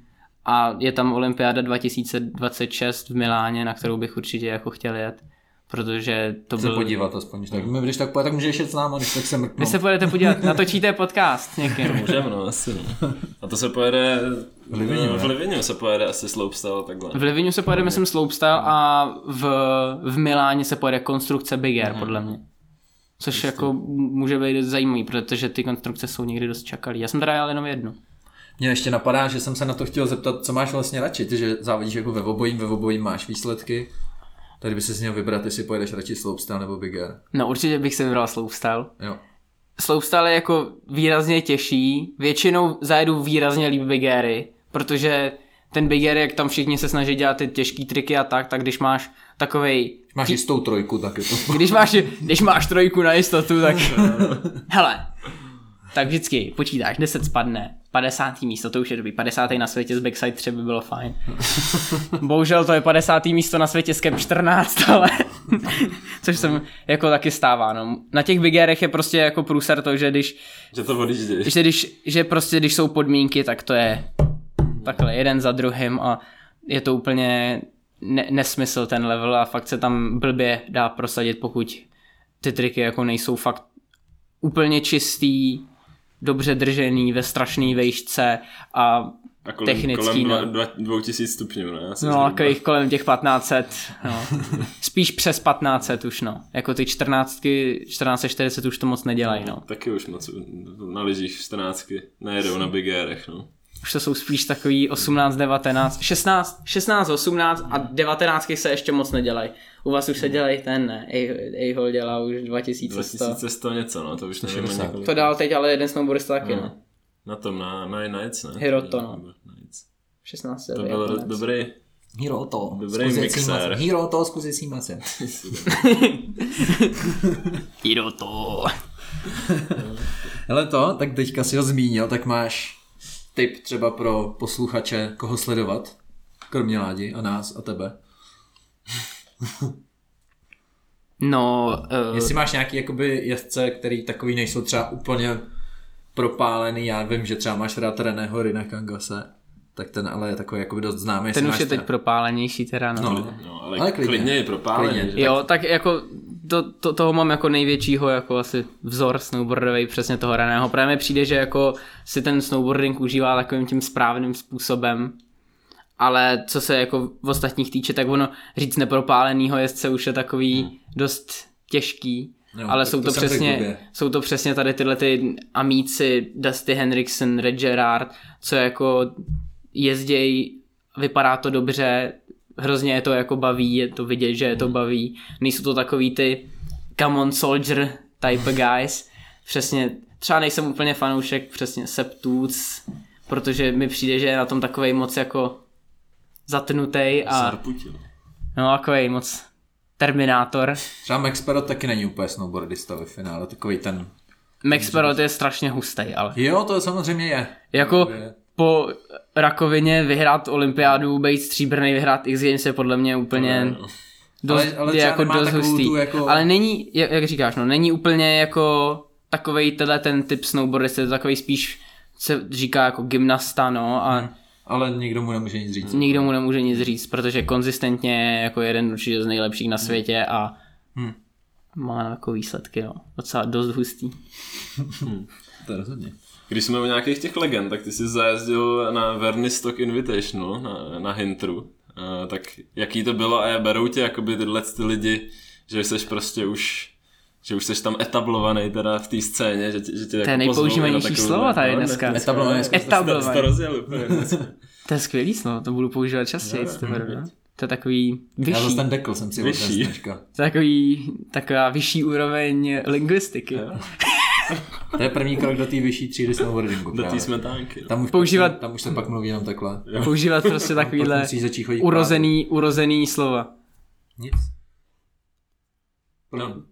Speaker 3: A je tam Olympiáda 2026 v Miláně, na kterou bych určitě jako chtěl jet protože to
Speaker 2: byl... podívat aspoň, tak, no. když tak, tak můžeš jet s náma, když tak se mrknu.
Speaker 3: Vy se pojedete podívat, natočíte podcast někým.
Speaker 1: Můžeme, no, asi. No. A to se pojede v Livinu, v Livinu se pojede asi slopestyle takhle.
Speaker 3: V Livinu se pojede, myslím, slopestyle a v, v Miláně se pojede konstrukce Big Air, mm. podle mě. Což Jistě. jako může být zajímavý, protože ty konstrukce jsou někdy dost čakalý. Já jsem teda jel jenom jednu.
Speaker 2: Mně ještě napadá, že jsem se na to chtěl zeptat, co máš vlastně radši, ty, že závodíš jako ve obojím, ve obojím máš výsledky, Tady by si měl vybrat, jestli pojedeš radši slopestyle nebo big air.
Speaker 3: No určitě bych si vybral slopestyle.
Speaker 2: Jo.
Speaker 3: Slopestyle je jako výrazně těžší. Většinou zajedu výrazně líp big airy, protože ten big air, jak tam všichni se snaží dělat ty těžké triky a tak, tak když máš takovej...
Speaker 2: Máš jistou trojku, tak je to...
Speaker 3: Když máš, když máš trojku na jistotu, tak... Hele, tak vždycky počítáš, 10 spadne, 50. místo, to už je dobrý, 50. na světě z Backside 3 by bylo fajn. Bohužel to je 50. místo na světě s Cap 14, ale což se jako taky stává, no. Na těch bigérech je prostě jako průser to, že když...
Speaker 1: Že to odjíždíš.
Speaker 3: Že, když, že prostě když jsou podmínky, tak to je takhle jeden za druhým a je to úplně ne- nesmysl ten level a fakt se tam blbě dá prosadit, pokud ty triky jako nejsou fakt úplně čistý, dobře držený ve strašné vejšce a a kolem, technický,
Speaker 1: kolem no. 2000 stupňů, ne?
Speaker 3: no, takových kolem těch 1500, no. Spíš přes 1500 už, no. Jako ty 14, 1440 už to moc nedělají, no.
Speaker 1: Taky už moc na lyžích 14 nejedou na Big Airech, no
Speaker 3: už to jsou spíš takový 18, 19, 16, 16, 18 a 19 se ještě moc nedělají. U vás už se dělají ten, ne, Ejhol dělá už 2100.
Speaker 1: 2100 něco, no, to už nevím
Speaker 3: několik. To dál teď, ale jeden snowboardista taky, no. no.
Speaker 1: Na tom, na, na Nights, ne?
Speaker 3: Hiroto, no. 16
Speaker 1: To byl japonec. dobrý,
Speaker 2: Hiroto.
Speaker 1: Dobrý mixer.
Speaker 2: Hiroto, zkusí si mace.
Speaker 3: Hiroto.
Speaker 2: Hele to, tak teďka si ho zmínil, tak máš tip třeba pro posluchače, koho sledovat? Kromě Ládi a nás a tebe.
Speaker 3: No, uh,
Speaker 2: Jestli máš nějaký jakoby jezdce, který takový nejsou třeba úplně propálený, já vím, že třeba máš rád Reného Rina Kangase, tak ten ale je takový jakoby dost známý.
Speaker 3: ten už je teď
Speaker 2: třeba-
Speaker 3: propálenější teda, no.
Speaker 2: No,
Speaker 1: No, ale,
Speaker 2: Ale klidně.
Speaker 1: klidně, je propálený,
Speaker 2: Klidně.
Speaker 1: že?
Speaker 3: Jo, tak jako to, to, toho mám jako největšího jako asi vzor snowboardový, přesně toho raného. Právě mi přijde, že jako si ten snowboarding užívá takovým tím správným způsobem, ale co se jako v ostatních týče, tak ono říct nepropálenýho jezdce už je takový dost těžký.
Speaker 2: Jo,
Speaker 3: ale jsou
Speaker 2: to
Speaker 3: to, přesně, jsou to přesně tady tyhle ty amíci Dusty Henriksen, Red Gerard, co jako jezděj, vypadá to dobře, hrozně je to jako baví, je to vidět, že je to baví. Nejsou to takový ty come on soldier type guys. Přesně, třeba nejsem úplně fanoušek přesně Septoots, protože mi přijde, že je na tom takovej moc jako zatnutej a
Speaker 1: Sarputil.
Speaker 3: no takovej moc Terminátor.
Speaker 2: Třeba Max Perot taky není úplně snowboardista ve finále, takový ten...
Speaker 3: Max Perot je strašně hustý, ale
Speaker 2: Jo, to samozřejmě je.
Speaker 3: jako
Speaker 2: Je.
Speaker 3: po rakovině vyhrát olympiádu, být stříbrný, vyhrát X Games je podle mě úplně dost,
Speaker 2: Ale- ale
Speaker 3: je jako dost hustý.
Speaker 2: tu jako-
Speaker 3: Ale není, jak, jak říkáš, no, není úplně jako takovej tenhle ten typ snowboardista, je to takový spíš se říká jako gymnasta, no, a
Speaker 2: Ale nikdo mu nemůže nic říct.
Speaker 3: nikdo mu nemůže nic říct, protože konzistentně je jako jeden určitě z nejlepších na světě a
Speaker 2: Hmm.
Speaker 3: má jako výsledky, no, docela dost hustý.
Speaker 2: To je rozhodně.
Speaker 1: Když jsme u nějakých těch legend, tak ty jsi zajezdil na Verny Stock Invitational na, na Hintru. Uh, tak jaký to bylo a berou tě jakoby tyhle ty lidi, že jsi prostě už že už jsi tam etablovaný teda v té scéně, že tě, že tě
Speaker 3: To je
Speaker 1: jako
Speaker 3: nejpoužívanější
Speaker 1: pozvou na
Speaker 3: slovo tady
Speaker 1: no,
Speaker 3: dneska.
Speaker 2: Etablovaný.
Speaker 3: Etablovaný.
Speaker 1: To rozjel dneska.
Speaker 3: To je skvělý slovo, to budu používat častěji.
Speaker 1: Jo,
Speaker 3: to,
Speaker 1: jo,
Speaker 3: no. to je takový
Speaker 2: Já
Speaker 3: vyšší,
Speaker 2: zase ten dekl jsem si
Speaker 1: Vyšší.
Speaker 3: to je takový, taková vyšší úroveň lingvistiky.
Speaker 1: Jo.
Speaker 2: To je první krok do té vyšší třídy snowboardingu.
Speaker 1: Do té smetánky. no.
Speaker 2: Tam už,
Speaker 3: Používat-
Speaker 2: tam už se pak mluví jenom takhle.
Speaker 3: Používat prostě takovýhle urozený, urozený slova.
Speaker 2: Nic. No.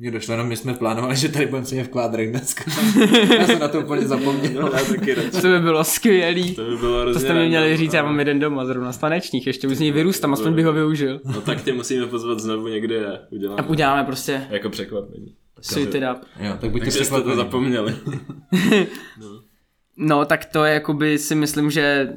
Speaker 2: Mně došlo jenom, my jsme plánovali, že tady budeme sedět v kvádrech dneska. Já jsem na to úplně zapomněl.
Speaker 1: No, taky.
Speaker 3: To by bylo skvělý.
Speaker 1: To by bylo
Speaker 3: To jste mi měli říct, já
Speaker 1: ale-
Speaker 3: mám jeden doma zrovna stanečních, ještě už z něj vyrůstám, aspoň bych ho využil.
Speaker 1: No tak tě musíme pozvat znovu někdy a
Speaker 3: A
Speaker 1: uděláme.
Speaker 3: uděláme prostě
Speaker 1: Jako překvapení.
Speaker 3: suit it up.
Speaker 2: Jo, tak buďte
Speaker 1: jste to zapomněli.
Speaker 3: No tak to je jakoby si myslím, že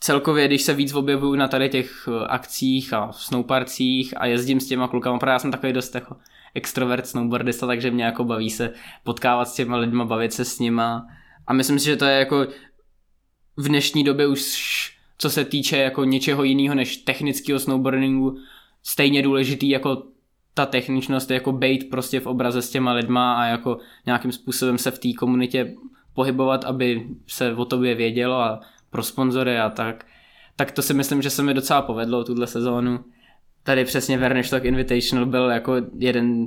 Speaker 3: celkově, když se víc objevuju na tady těch eh, akcích a snowparcích a jezdím s těma klukama, protože já jsem takový dost jako extrovert snowboardista, takže mě jako baví se potkávat s těma lidma, bavit se s nima a myslím si, že to je jako v dnešní době už co se týče jako něčeho jiného než technického snowboardingu stejně důležitý jako ta techničnost, jako bejt prostě v obraze s těma lidma a jako nějakým způsobem se v té komunitě pohybovat, aby se o tobě vědělo a pro sponzory a tak. Tak to si myslím, že se mi docela povedlo tuhle sezónu. Tady přesně Verneštok Invitational byl jako jeden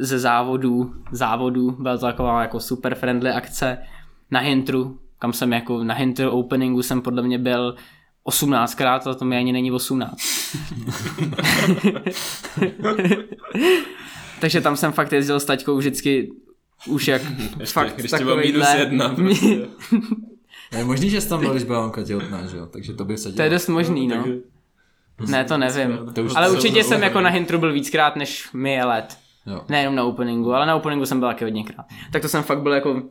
Speaker 3: ze závodů, závodů, byla to taková jako super friendly akce na Hintru, kam jsem jako na Hintru openingu jsem podle mě byl 18krát a to mi ani není 18. Takže tam jsem fakt jezdil s taťkou vždycky už jak
Speaker 1: Ještě,
Speaker 3: fakt
Speaker 1: když tě bylo minus jedna. Prostě.
Speaker 2: Je možný, že jsi tam byl, když byla mamka těhotná, že jo? Takže to by se dělo.
Speaker 3: To je dost možný, no.
Speaker 1: Takže-
Speaker 3: Ne, to nevím.
Speaker 2: To už
Speaker 3: Ale určitě jsem jako na Hintru byl víckrát, než mi je let.
Speaker 2: Jo.
Speaker 3: Nejenom na openingu, ale na openingu jsem byl taky hodněkrát. Tak to jsem fakt byl jako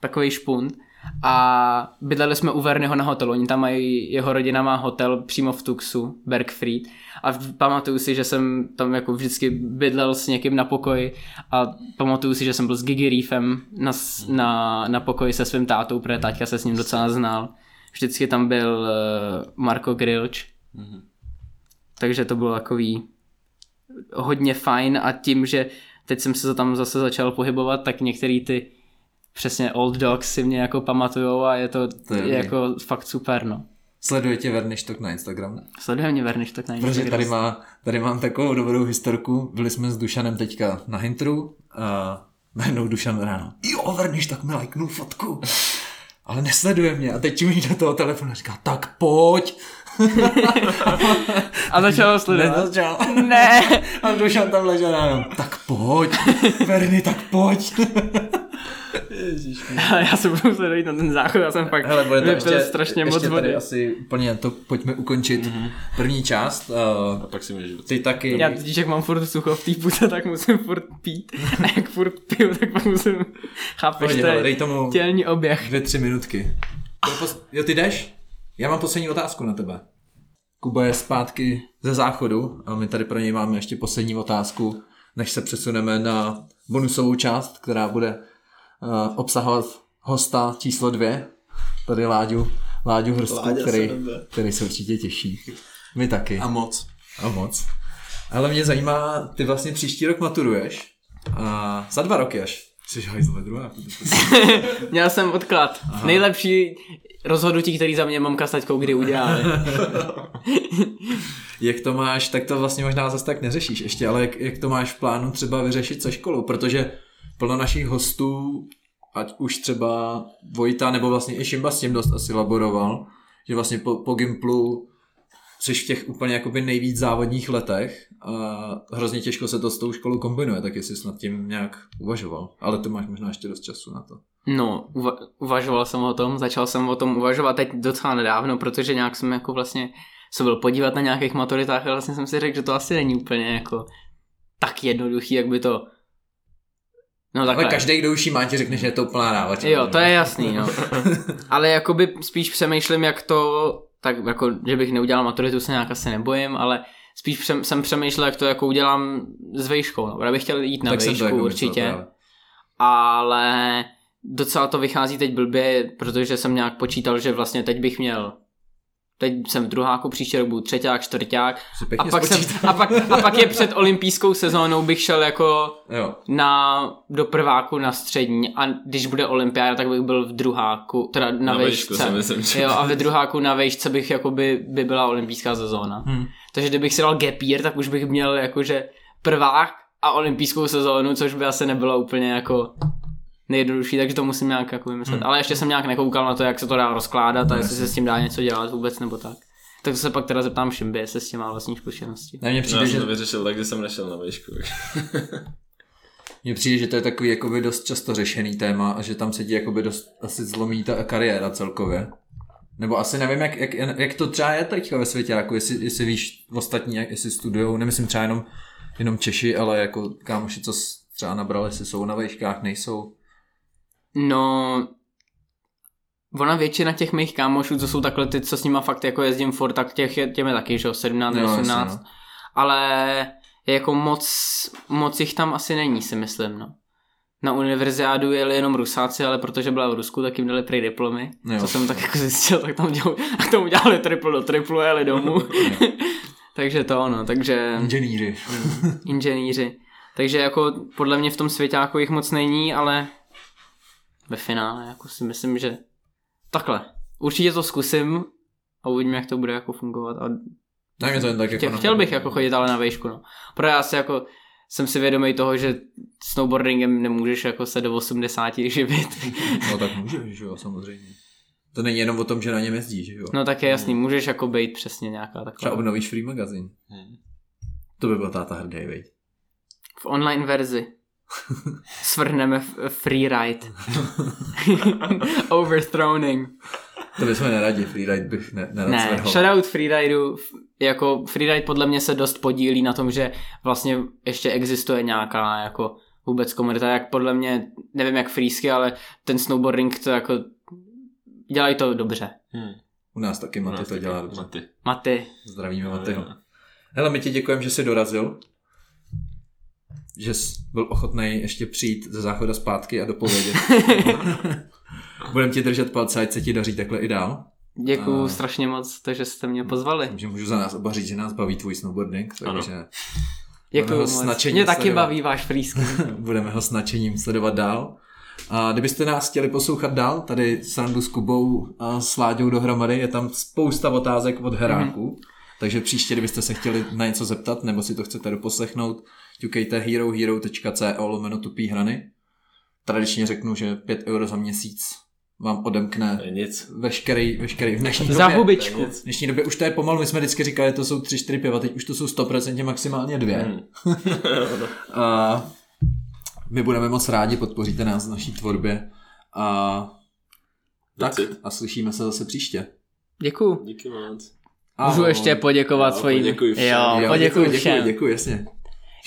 Speaker 3: takový špunt. A bydleli jsme u Vernyho na hotelu. Oni tam mají, jeho rodina má hotel přímo v Tuxu, Bergfried. A pamatuju si, že jsem tam jako vždycky bydlel s někým na pokoji a pamatuju si, že jsem byl s Gigi Reefem na, na, na pokoji se svým tátou, protože táťka se s ním docela znal. Vždycky tam byl uh, Marko Grilč. Takže to bylo takový hodně fajn a tím, že teď jsem se tam zase začal pohybovat, tak některý ty přesně old dogs si mě jako pamatujou a je to,
Speaker 2: To je
Speaker 3: jako fakt super, no.
Speaker 2: Sledujete Verništok na Instagramu?
Speaker 3: Sleduje mě Verniš tak na
Speaker 2: Protože
Speaker 3: Instagramu.
Speaker 2: tady, má, tady mám takovou dobrou historku. Byli jsme s Dušanem teďka na Hintru a najednou Dušan ráno. Jo, Verniš, tak mi lajknul fotku. Ale nesleduje mě. A teď čumí do toho telefonu říká, tak pojď.
Speaker 3: A začal ho sledovat.
Speaker 2: Nezačal.
Speaker 3: Ne.
Speaker 2: A Dušan tam ležel ráno. Tak pojď. Verni, tak pojď.
Speaker 3: já se budu muset dojít na ten záchod, já jsem fakt
Speaker 2: Hele, bude to ještě,
Speaker 3: strašně
Speaker 2: ještě
Speaker 3: moc
Speaker 2: tady
Speaker 3: vody.
Speaker 2: asi úplně to pojďme ukončit. Mm-hmm. První část.
Speaker 1: A
Speaker 2: Uh,
Speaker 1: pak si můžeš
Speaker 2: ty taky.
Speaker 3: Já totiž, jak mám furt sucho v té puce, tak musím furt pít. A jak furt piju, tak pak musím... Chápeš,
Speaker 2: Pohodě,
Speaker 3: to
Speaker 2: ale dej
Speaker 3: je
Speaker 2: tomu
Speaker 3: tělní oběh.
Speaker 2: dvě, tři minutky. Pos- jo, ty jdeš? Já mám poslední otázku na tebe. Kuba je zpátky ze záchodu a my tady pro něj máme ještě poslední otázku, než se přesuneme na bonusovou část, která bude uh, obsahovat hosta číslo dvě, tady Láďu, Láďu Hrstku,
Speaker 5: Láďa se
Speaker 2: který,
Speaker 5: nebe.
Speaker 2: který se určitě těší. My taky.
Speaker 5: A moc.
Speaker 2: A moc. Ale mě zajímá, ty vlastně příští rok maturuješ. A za dva roky až. Jsi hajzl ve druhé.
Speaker 3: Měl jsem odklad. Aha. Nejlepší rozhodnutí, který za mě mamka s taťkou kdy udělali.
Speaker 2: Jak to máš, tak to vlastně možná zase tak neřešíš ještě, ale jak, jak to máš v plánu třeba vyřešit se školou, protože plno našich hostů, ať už třeba Vojta nebo vlastně i Šimba s tím dost asi laboroval, že vlastně po, po Gimplu jsi v těch úplně jakoby nejvíc závodních letech a hrozně těžko se to s tou školou kombinuje, tak jestli jsi nad tím nějak uvažoval. Ale to máš možná ještě dost času na to.
Speaker 3: No, uva- uvažoval jsem o tom, začal jsem o tom uvažovat teď docela nedávno, protože nějak jsem jako vlastně se byl podívat na nějakých maturitách a vlastně jsem si řekl, že to asi není úplně jako tak jednoduchý, jak by to... No takhle.
Speaker 2: Ale každý, kdo už jí má, ti řekne, že je to úplná rávačka.
Speaker 3: Jo, to je jasný, no. ale jakoby spíš přemýšlím, jak to, tak jako, že bych neudělal maturitu, se nějak asi nebojím, ale spíš přem, jsem přemýšlel, jak to jako udělám s vejškou, no. Já bych chtěl jít na
Speaker 2: tak
Speaker 3: vejšku
Speaker 2: jako
Speaker 3: určitě,
Speaker 2: Myslel,
Speaker 3: ale docela to vychází teď blbě, protože jsem nějak počítal, že vlastně teď bych měl Teď jsem v druháku, příští rok budu třeťák, čtvrták
Speaker 2: Jsi
Speaker 3: a pak, jsem, a, pak, a pak je před olympijskou sezónou bych šel jako
Speaker 2: Jo.
Speaker 3: na, do prváku na střední a když bude olympiáda, tak bych byl v druháku, teda na,
Speaker 1: Na vejšku
Speaker 3: vejšce.
Speaker 1: myslím, že-
Speaker 3: Jo, a ve druháku na vejšce bych jakoby by byla olympijská sezóna.
Speaker 2: Hmm.
Speaker 3: Takže kdybych si dal gap year, tak už bych měl jakože prvák a olympijskou sezónu, což by asi nebylo úplně jako nejjednodušší, takže to musím nějak jako vymyslet.
Speaker 2: Hmm.
Speaker 3: Ale ještě jsem nějak nekoukal na to, jak se to dá rozkládat a jestli se s tím dá něco dělat vůbec nebo tak. Tak to se pak teda zeptám Šimby, jestli s tím má vlastní zkušenosti.
Speaker 2: Ne, mně
Speaker 1: No,
Speaker 2: přijde,
Speaker 1: já
Speaker 2: že
Speaker 1: jsem to vyřešil tak, když jsem nešel na výšku.
Speaker 2: Mně přijde, že to je takový jakoby dost často řešený téma a že tam se ti jakoby dost asi zlomí ta kariéra celkově. Nebo asi nevím, jak, jak, jak to třeba je teďka ve světě, jako jestli, jestli víš ostatní, jak, jestli studujou, nemyslím třeba jenom, jenom Češi, ale jako kámoši, co třeba nabrali, jestli jsou na vejškách, nejsou.
Speaker 3: No, ona většina těch mých kámošů, co jsou takhle ty, co s nima fakt jako jezdím furt, tak těch je, těm je taky, že jo, 17,
Speaker 2: Jo, jasně,
Speaker 3: 18.
Speaker 2: no.
Speaker 3: Ale jako moc, moc jich tam asi není, si myslím, no. Na univerziádu jeli jenom Rusáci, ale protože byla v Rusku, tak jim dali prý diplomy.
Speaker 2: Jo.
Speaker 3: Co jsem tak jako zjistil, tak tam dělali, tak tomu dělali triple do triplu, jeli domů. takže to ono, takže
Speaker 2: Inženýři.
Speaker 3: inženýři. Takže jako podle mě v tom světě jako jich moc není, ale ve finále jako si myslím, že takhle. Určitě to zkusím a uvidíme, jak to bude jako fungovat. A
Speaker 2: Ne, mě to jen tak jako
Speaker 3: chtěl, chtěl bych jako chodit ale na vejšku, no. Protože já si jako jsem si vědomý toho, že snowboardingem nemůžeš jako se do 80 živit.
Speaker 2: No tak můžeš, že jo, samozřejmě. To není jenom o tom, že na něm jezdíš, že jo.
Speaker 3: No tak je jasný, můžeš jako být přesně nějaká
Speaker 2: Třeba
Speaker 3: taková.
Speaker 2: obnovíš free magazín. To by byl táta hrdý, veď.
Speaker 3: V online verzi. Svrhneme freeride. Overthrowing.
Speaker 2: To bychom neradi, freeride bych ne, nerad
Speaker 3: Ne, shoutout freeridu, jako freeride podle mě se dost podílí na tom, že vlastně ještě existuje nějaká jako vůbec komunita, jak podle mě, nevím jak freesky, ale ten snowboarding to jako dělají to dobře.
Speaker 1: Hmm.
Speaker 2: U nás taky Maty to
Speaker 1: taky
Speaker 2: dělá dobře.
Speaker 1: Maty.
Speaker 3: Maty,
Speaker 2: Zdravíme Matyho. Hele, my ti děkujeme, že jsi dorazil. Že jsi byl ochotný ještě přijít ze záchoda zpátky a dopovědět. Budeme ti držet palce, ať se ti daří takhle i dál.
Speaker 3: děkuju
Speaker 2: A-
Speaker 3: strašně moc, to, že jste mě pozvali.
Speaker 2: Že můžu za nás oba říct, že nás baví tvůj snowboarding, takže
Speaker 3: Děkuju
Speaker 2: ho
Speaker 3: moc.
Speaker 2: s nadšením
Speaker 3: Mě taky
Speaker 2: sledovat.
Speaker 3: baví váš freeski.
Speaker 2: budeme ho s nadšením sledovat dál. A kdybyste nás chtěli poslouchat dál, tady srandu s Kubou a s Láďou dohromady, je tam spousta otázek od heráků. Mm-hmm. Takže příště, kdybyste se chtěli na něco zeptat, nebo si to chcete doposlechnout, ťukejte herohero.co lomeno tupý hrany. Tradičně řeknu, že 5 euro za měsíc vám odemkne
Speaker 1: nic.
Speaker 2: veškerý, veškerý v dnešní
Speaker 3: Za
Speaker 2: době.
Speaker 1: nic.
Speaker 2: V dnešní době už to je pomalu, my jsme vždycky říkali, to jsou 3-4 piva, teď už to jsou 100% maximálně dvě.
Speaker 1: Hmm.
Speaker 2: A my budeme moc rádi, podpoříte nás v naší tvorbě A tak
Speaker 1: That's it.
Speaker 2: a slyšíme se zase příště.
Speaker 3: Děkuju.
Speaker 1: Díky moc.
Speaker 3: Můžu ještě poděkovat
Speaker 1: Jo,
Speaker 3: svým.
Speaker 1: poděkuj všem.
Speaker 3: Jo,
Speaker 2: Jo,
Speaker 3: poděkuji
Speaker 2: děkuji,
Speaker 3: všem.
Speaker 2: děkuji, děkuji, jasně.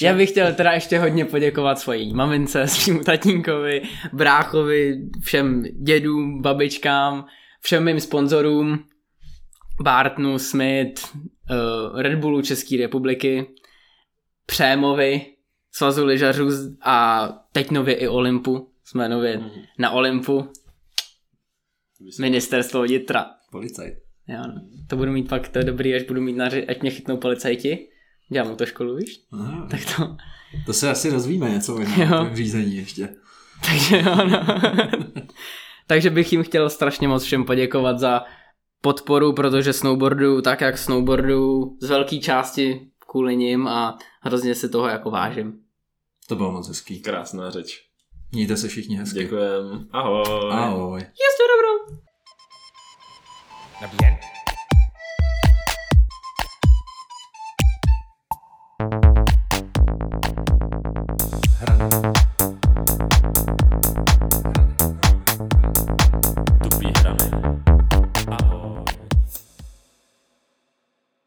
Speaker 3: Já bych chtěl teda ještě hodně poděkovat svojí mamince, svým tatínkovi, bráchovi, všem dědům, babičkám, všem mým sponzorům, Bartnu, Smith, uh, Red Bullu České republiky, Přémovi, Svazu lyžařů a teď nově i Olympu. Jsme nově
Speaker 1: Mhm.
Speaker 3: na Olympu, ministerstvo vnitra.
Speaker 2: Policajt.
Speaker 3: Jo, no. To budu mít pak, to je dobrý, až budu mít na ať mě chytnou policajti. Dělám to školu, víš?
Speaker 2: Aha,
Speaker 3: Tak to,
Speaker 2: to se asi rozvíme něco tom řízení ještě.
Speaker 3: Takže jo, no. Takže bych jim chtěl strašně moc všem poděkovat za podporu, protože snowboardu tak, jak snowboardu z velké části kvůli nim a hrozně si toho jako vážím.
Speaker 2: To bylo moc hezký.
Speaker 1: Krásná řeč.
Speaker 2: Mějte se všichni hezky.
Speaker 1: Děkujem. Ahoj.
Speaker 2: Ahoj.
Speaker 3: Jeste dobro!
Speaker 5: No bien.